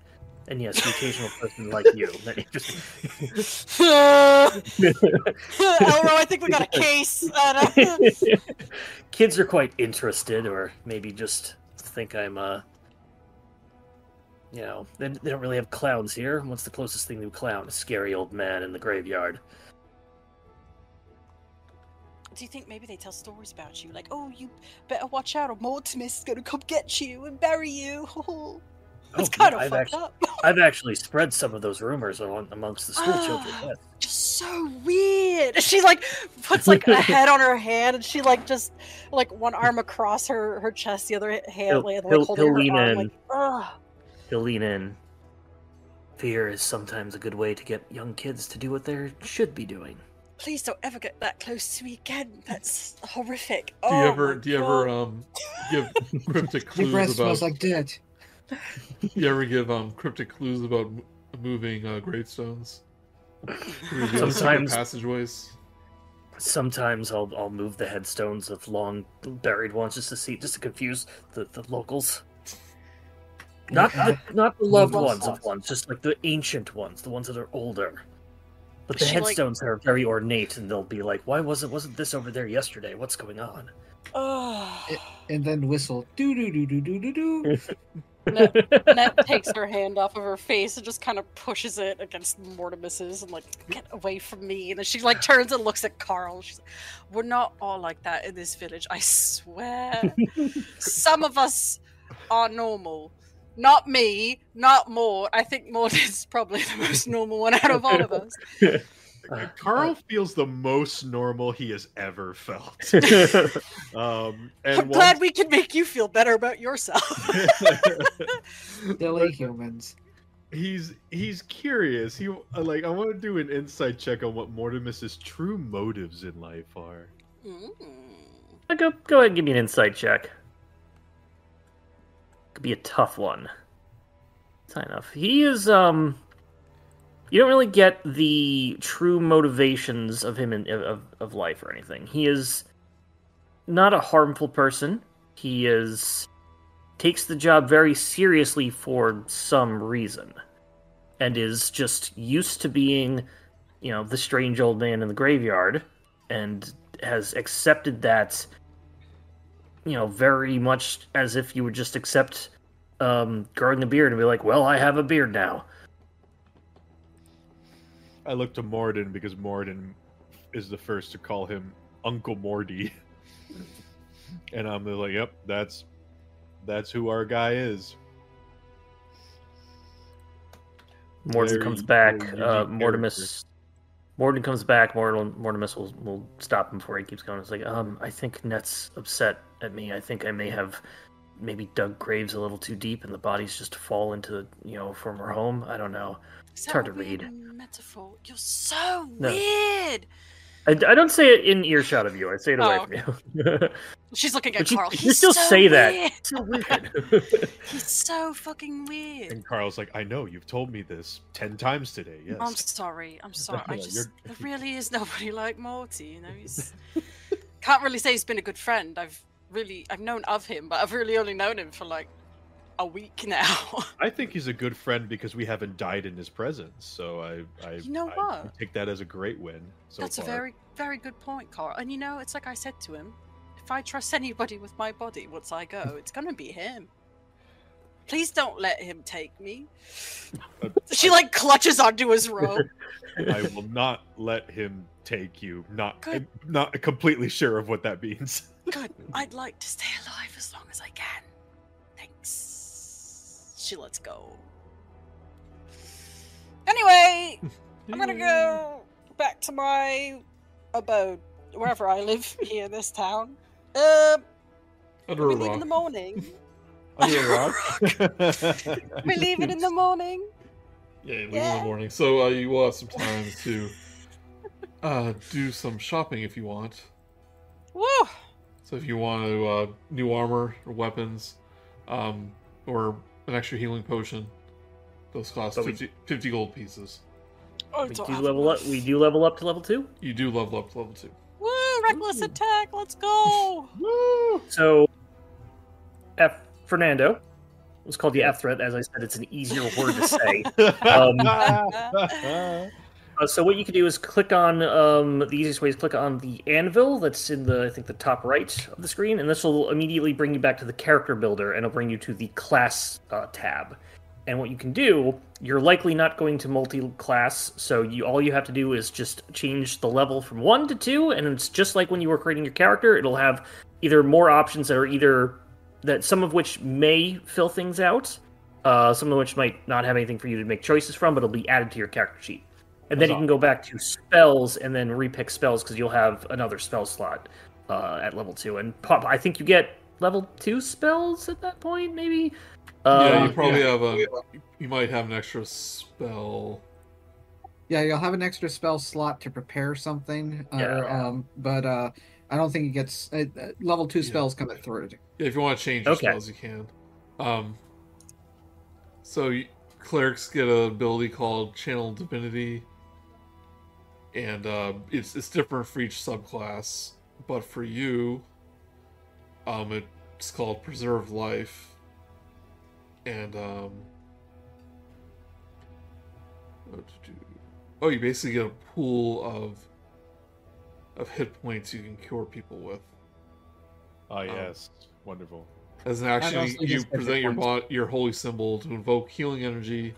And yes, the occasional person like you. interests- Elro, I think we got a case. Uh, kids are quite interested, or maybe just think I'm uh you know, they, they don't really have clowns here. What's the closest thing to a clown? A scary old man in the graveyard. Do you think maybe they tell stories about you? Like, oh, you better watch out, or Mortimus is gonna come get you and bury you. It's Oh, kind yeah, of I've fucked actually, up. I've actually spread some of those rumors among, amongst the school children. Ah. Yes. just so weird. She like puts like a head on her hand, and she like just like one arm across her her chest, the other hand He'll- like, he'll- holding he'll her lean arm. in. Like, ugh. He'll lean in. Fear is sometimes a good way to get young kids to do what they should be doing. Please don't ever get that close to me again. That's horrific. Do you Oh ever do you ever um give cryptic Your breath clues smells about like dead. you ever give um cryptic clues about moving uh, gravestones? Sometimes- passageways. Sometimes I'll I'll move the headstones of long buried ones just to see just to confuse the, the locals. Not the not the loved ones of ones, just like the ancient ones, the ones that are older. But the She, like- headstones are very ornate, and they'll be like, "Why wasn't wasn't this over there yesterday? What's going on?" Ah. Ugh. And then whistle doo doo doo doo doo doo doo. Net takes her hand off of her face and just kind of pushes it against Mortimus's and like, get away from me. And then she like turns and looks at Karl. She's like, We're not all like that in this village, I swear. Some of us are normal. Not me, not Maud. I think Maud is probably the most normal one out of all of us. Uh, Karl feels the most normal he has ever felt. Um, and I'm glad we can make you feel better about yourself. Silly humans. he's he's curious. He uh, like I want to do an insight check on what Mortimus's true motives in life are. Mm. go go ahead and give me an insight check. Could be a tough one. Sign enough. He is um. You don't really get the true motivations of him in of of life or anything. He is not a harmful person. He is takes the job very seriously for some reason, and is just used to being, you know, the strange old man in the graveyard, and has accepted that you know very much as if you would just accept um growing a beard and be like well i have a beard now. I look to Mordan because Mordan is the first to call him Uncle Morty, and I'm like, "Yep, that's that's who our guy is." mordan comes back uh mortimus mordan comes back mordan mortimus will, will stop him before he keeps going. It's like um i think net's upset at me i think i may have maybe dug graves a little too deep and the bodies just fall into you know from her home i don't know Is hard that to a weird read. Metaphor. You're so No. weird. I, I don't say it in earshot of you i say it away Oh. from you She's looking at But Karl. you He's still so say that. weird. so weird He's so fucking weird. And Karl's like, "I know you've told me this ten times today." Yes. I'm sorry. I'm sorry. I just you're- there really is nobody like Morty. You know, he's can't really say he's been a good friend. I've really I've known of him, but I've really only known him for like a week now. I think he's a good friend because we haven't died in his presence. So I, I, You know I what? take that as a great win. So That's far. a very very good point, Karl. And you know, it's like I said to him, if I trust anybody with my body once I go, it's gonna be him. Please don't let him take me. Uh, She like clutches onto his robe. I will not let him take you. Not, Good. not completely sure of what that means. Good. I'd like to stay alive as long as I can. Thanks. She lets go. Anyway, I'm gonna go back to my abode, wherever I live here in this town. Um, Under we a leave in the morning. Under a rock. We leave it in the morning. Yeah, you leave in the morning. So uh, you will have some time to uh, do some shopping if you want. Woo! So if you want to uh, new armor or weapons, um, or an extra healing potion, those cost But we- 50, 50 gold pieces. I we don't do level up we do level up to level two You do level up to level two. Woo! Reckless attack. Let's go. Woo! So, F Fernando It was called the F threat. As I said, it's an easier word to say. Um, Uh, so what you can do is click on um, the easiest way is click on the anvil that's in the I think the top right of the screen, and this will immediately bring you back to the character builder, and it'll bring you to the class uh, tab. And what you can do, you're likely not going to multi-class, so you all you have to do is just change the level from one to two, and it's just like when you were creating your character. It'll have either more options that are either that some of which may fill things out, uh, some of which might not have anything for you to make choices from, but it'll be added to your character sheet. And then That's you can go back to spells and then repick spells because you'll have another spell slot uh, at level two. And pop, I think you get level two spells at that point, maybe. yeah, Uh, you probably yeah. have a. You might have an extra spell. Yeah, you'll have an extra spell slot to prepare something. Uh, Yeah. or, um, but uh, I don't think it gets uh, uh, level two Yeah. spells come at third. Yeah, if you want to change your Okay. spells, you can. Um, so you, clerics get an ability called Channel Divinity, and uh, it's it's different for each subclass. But for you, um, it's called Preserve Life, and um, what to do? Oh, you basically get a pool of of hit points you can cure people with. Ah, yes, wonderful. As an action, you, you present your points. bo- your holy symbol to invoke healing energy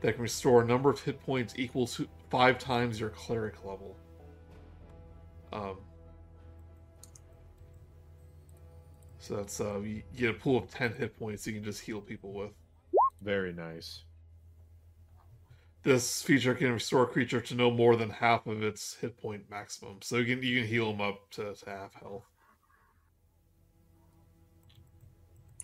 that can restore a number of hit points equal to five times your cleric level. Um, so that's uh, you you get a pool of ten hit points you can just heal people with. Very nice. This feature can restore a creature to no more than half of its hit point maximum, so you can you can heal them up to, to half health.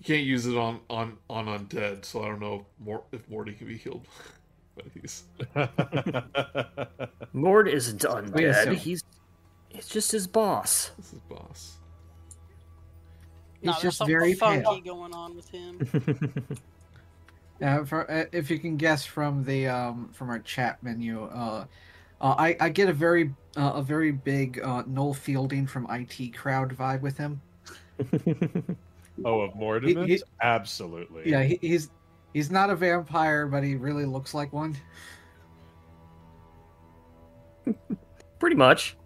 You can't use it on on on undead, so I don't know if, Mor- if Morty can be healed by these. Mord isn't We undead. He's it's just his boss. This is boss. He's No, there's just something very funky pale. going on with him. Uh, for, uh, if you can guess from the um, from our chat menu, uh, uh, I, I get a very uh, a very big uh, Noel Fielding from IT Crowd vibe with him. Oh, of Mortimer? He- he- Absolutely. Yeah, he, he's he's not a vampire, but he really looks like one. Pretty much.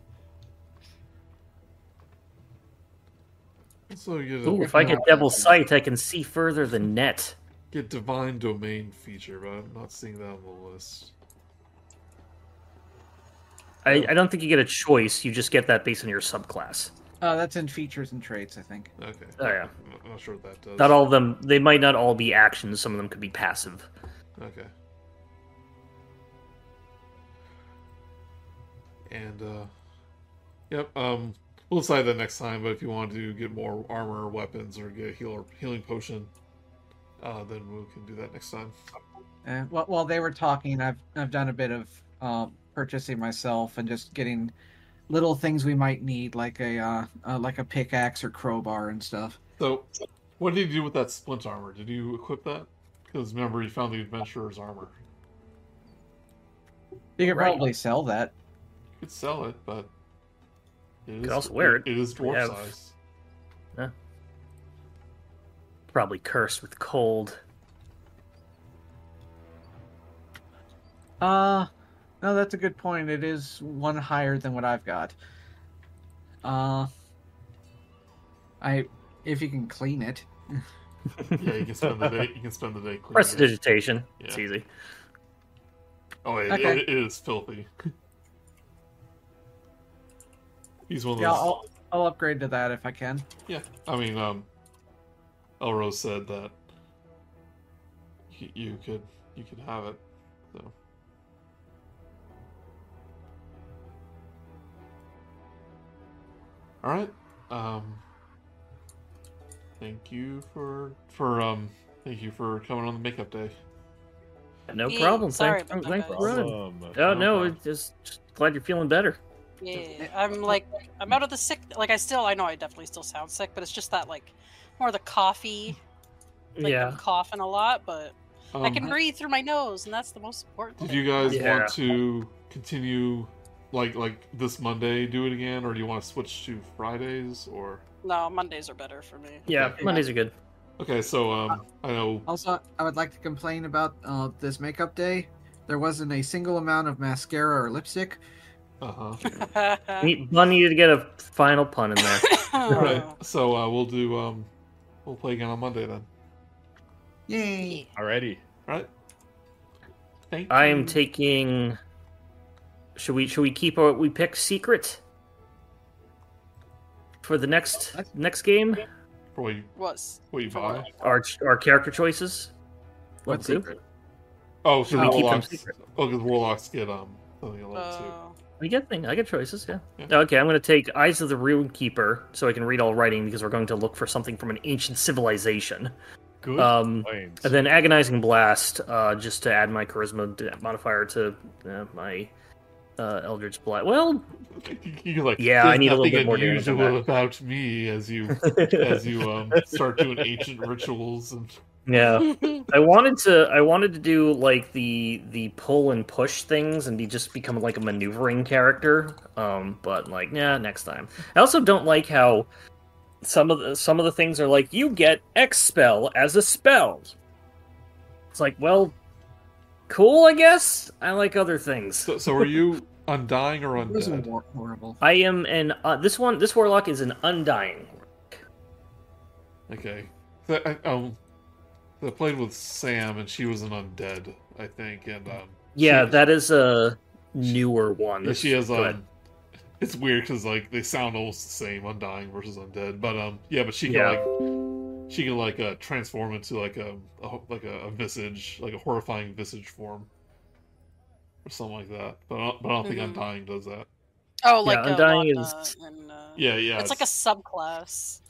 Also, you get Ooh, if I get Devil's Sight, I can see further than net. get divine domain feature, but I'm not seeing that on the list. I, I don't think you get a choice. You just get that based on your subclass. Uh, that's in features and traits, I think. Okay. Oh, yeah. I'm not- sure what that does. Not all of them. They might not all be actions. Some of them could be passive. Okay. And uh yep, um we'll decide that next time, but if you want to get more armor or weapons or get a healer healing potion, uh then we can do that next time. Uh, while, while they were talking, I've I've done a bit of uh, purchasing myself and just getting little things we might need, like a uh, uh, like a pickaxe or crowbar and stuff. So what did you do with that splint armor? Did you equip that? Because remember you found the adventurer's armor. You could Right. probably sell that. You could sell it, but it could also wear it. It is We dwarf have- size. Probably cursed with cold. Uh no, that's a good point. It is one higher than what I've got. Uh, I if you can clean it. Yeah, you can spend the day you can spend the day cleaning it. Prestidigitation. It's easy. Oh, it, Okay. it, it is filthy. He's one of those. Yeah, I'll I'll upgrade to that if I can. Yeah, I mean, um, Elrose said that you could you could have it. All right. Um, thank you for for um thank you for coming on the makeup day. No Yeah, problem. sorry Thanks, about that, thanks guys. for running. Awesome. Oh no, problem. it's just, just glad you're feeling better. Yeah, I'm like, I'm out of the sick. Like, I still, I know I definitely still sound sick, but it's just that, like, more the coffee. Like, yeah. I'm coughing a lot, but I Um, can breathe through my nose, and that's the most important. Did thing. you guys Yeah. want to continue like like this Monday do it again, or do you want to switch to Fridays or? No, Mondays are better for me. Yeah, Okay. Mondays are good. Okay, so um, I know Also, I would like to complain about uh, this makeup day. There wasn't a single amount of mascara or lipstick. Uh huh. Bun needed to get a final pun in there. All right. So uh, we'll do um, we'll play again on Monday then. Yay! Alrighty. All right. Thank I you. am taking. Should we should we keep what we pick secret for the next next game? for what you, Was what you For buy. Our our character choices. What secret? Oh, so Should we keep them secret? Oh, because warlocks get um something a level two. uh, I get thing. I get choices. Yeah. Yeah. Okay, I'm going to take Eyes of the Rune Keeper so I can read all writing because we're going to look for something from an ancient civilization. Good Um. And then Agonizing Blast, uh, just to add my charisma modifier to uh, my uh, Eldritch Blast. Well, You're like, Yeah, I need a little bit more unusual that." about me as you as you um start doing ancient rituals and Yeah. I wanted to I wanted to do like the the pull and push things and be just become like a maneuvering character. Um, but like, yeah, next time. I also don't like how some of the some of the things are like you get X spell as a spell. It's like, well, cool, I guess. I like other things. So, so are you undying or It was undead? hor- horrible. I am an uh, this one this warlock is an undying. Okay. So I, um, I played with Sam, and she was an undead, I think, and um, Yeah, She- that is a newer one. yeah, she has Go ahead. um. It's weird because like they sound almost the same, undying versus undead. But um, yeah, but she can Yeah. like she can like uh transform into like a, a like a, a visage, like a horrifying visage form, or something like that. But I don't, but I don't Mhm. think undying does that. Oh, like Yeah, uh, Undying Wanda is- and, uh, Yeah, yeah. it's like a subclass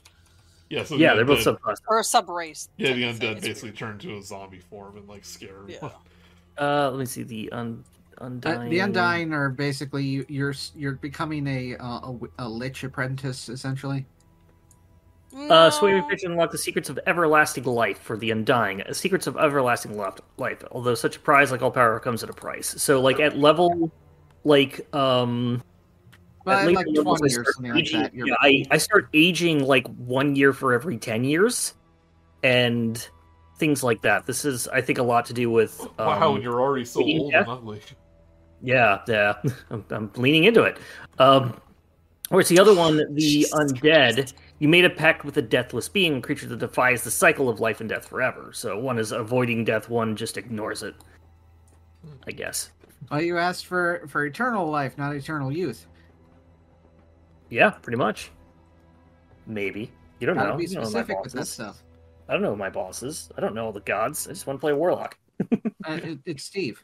yeah. So yeah, the they're both undead- subclass. or a subrace. Yeah, the type thing. undead basically weird. turn to a zombie form and like scare everyone. Yeah. Uh, let me see the un Uh, undying. the Undying are basically you, you're you're becoming a, uh, a w- a lich apprentice essentially. Uh, Sway No. Fiction unlock the secrets of everlasting life for the Undying. Uh, Secrets of everlasting left life. Although such a prize, like all power, comes at a price. So, like at level, like um, But at at like levels, I twenty or start something like aging- that. Yeah, I I start aging like one year for every ten years, and things like that. This is, I think, a lot to do with um, wow, you're already so old deaf? and ugly. Yeah, yeah. I'm, I'm leaning into it. Um, whereas the other one, the undead, you made a pact with a deathless being, a creature that defies the cycle of life and death forever. So one is avoiding death, one just ignores it. I guess. well, you asked for for eternal life, not eternal youth. Yeah, pretty much. Maybe. You don't Gotta know. be You know specific with that stuff. I don't know who my boss is. I don't know all the gods. I just want to play a warlock. Uh, it, it's Steve.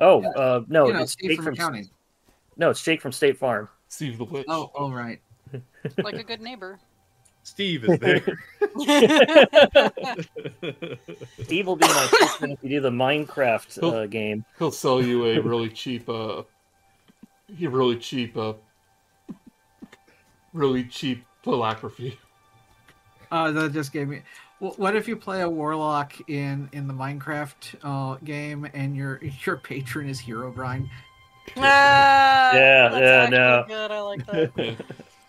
Oh, Yeah. uh, no, you know, it's Steve Jake from from accounting. no, it's Jake from State Farm. Steve the Witch. Oh, oh right. Like a good neighbor. Steve is there. Steve will be my assistant if you do the Minecraft Cool. uh, game. He'll sell you a really cheap, uh, a really cheap, uh, really cheap philography. Uh, that just gave me. Wh- What if you play a warlock in in the Minecraft uh, game and your your patron is Herobrine? Ah, Yeah, that's yeah, no. Good. I like that. Yeah.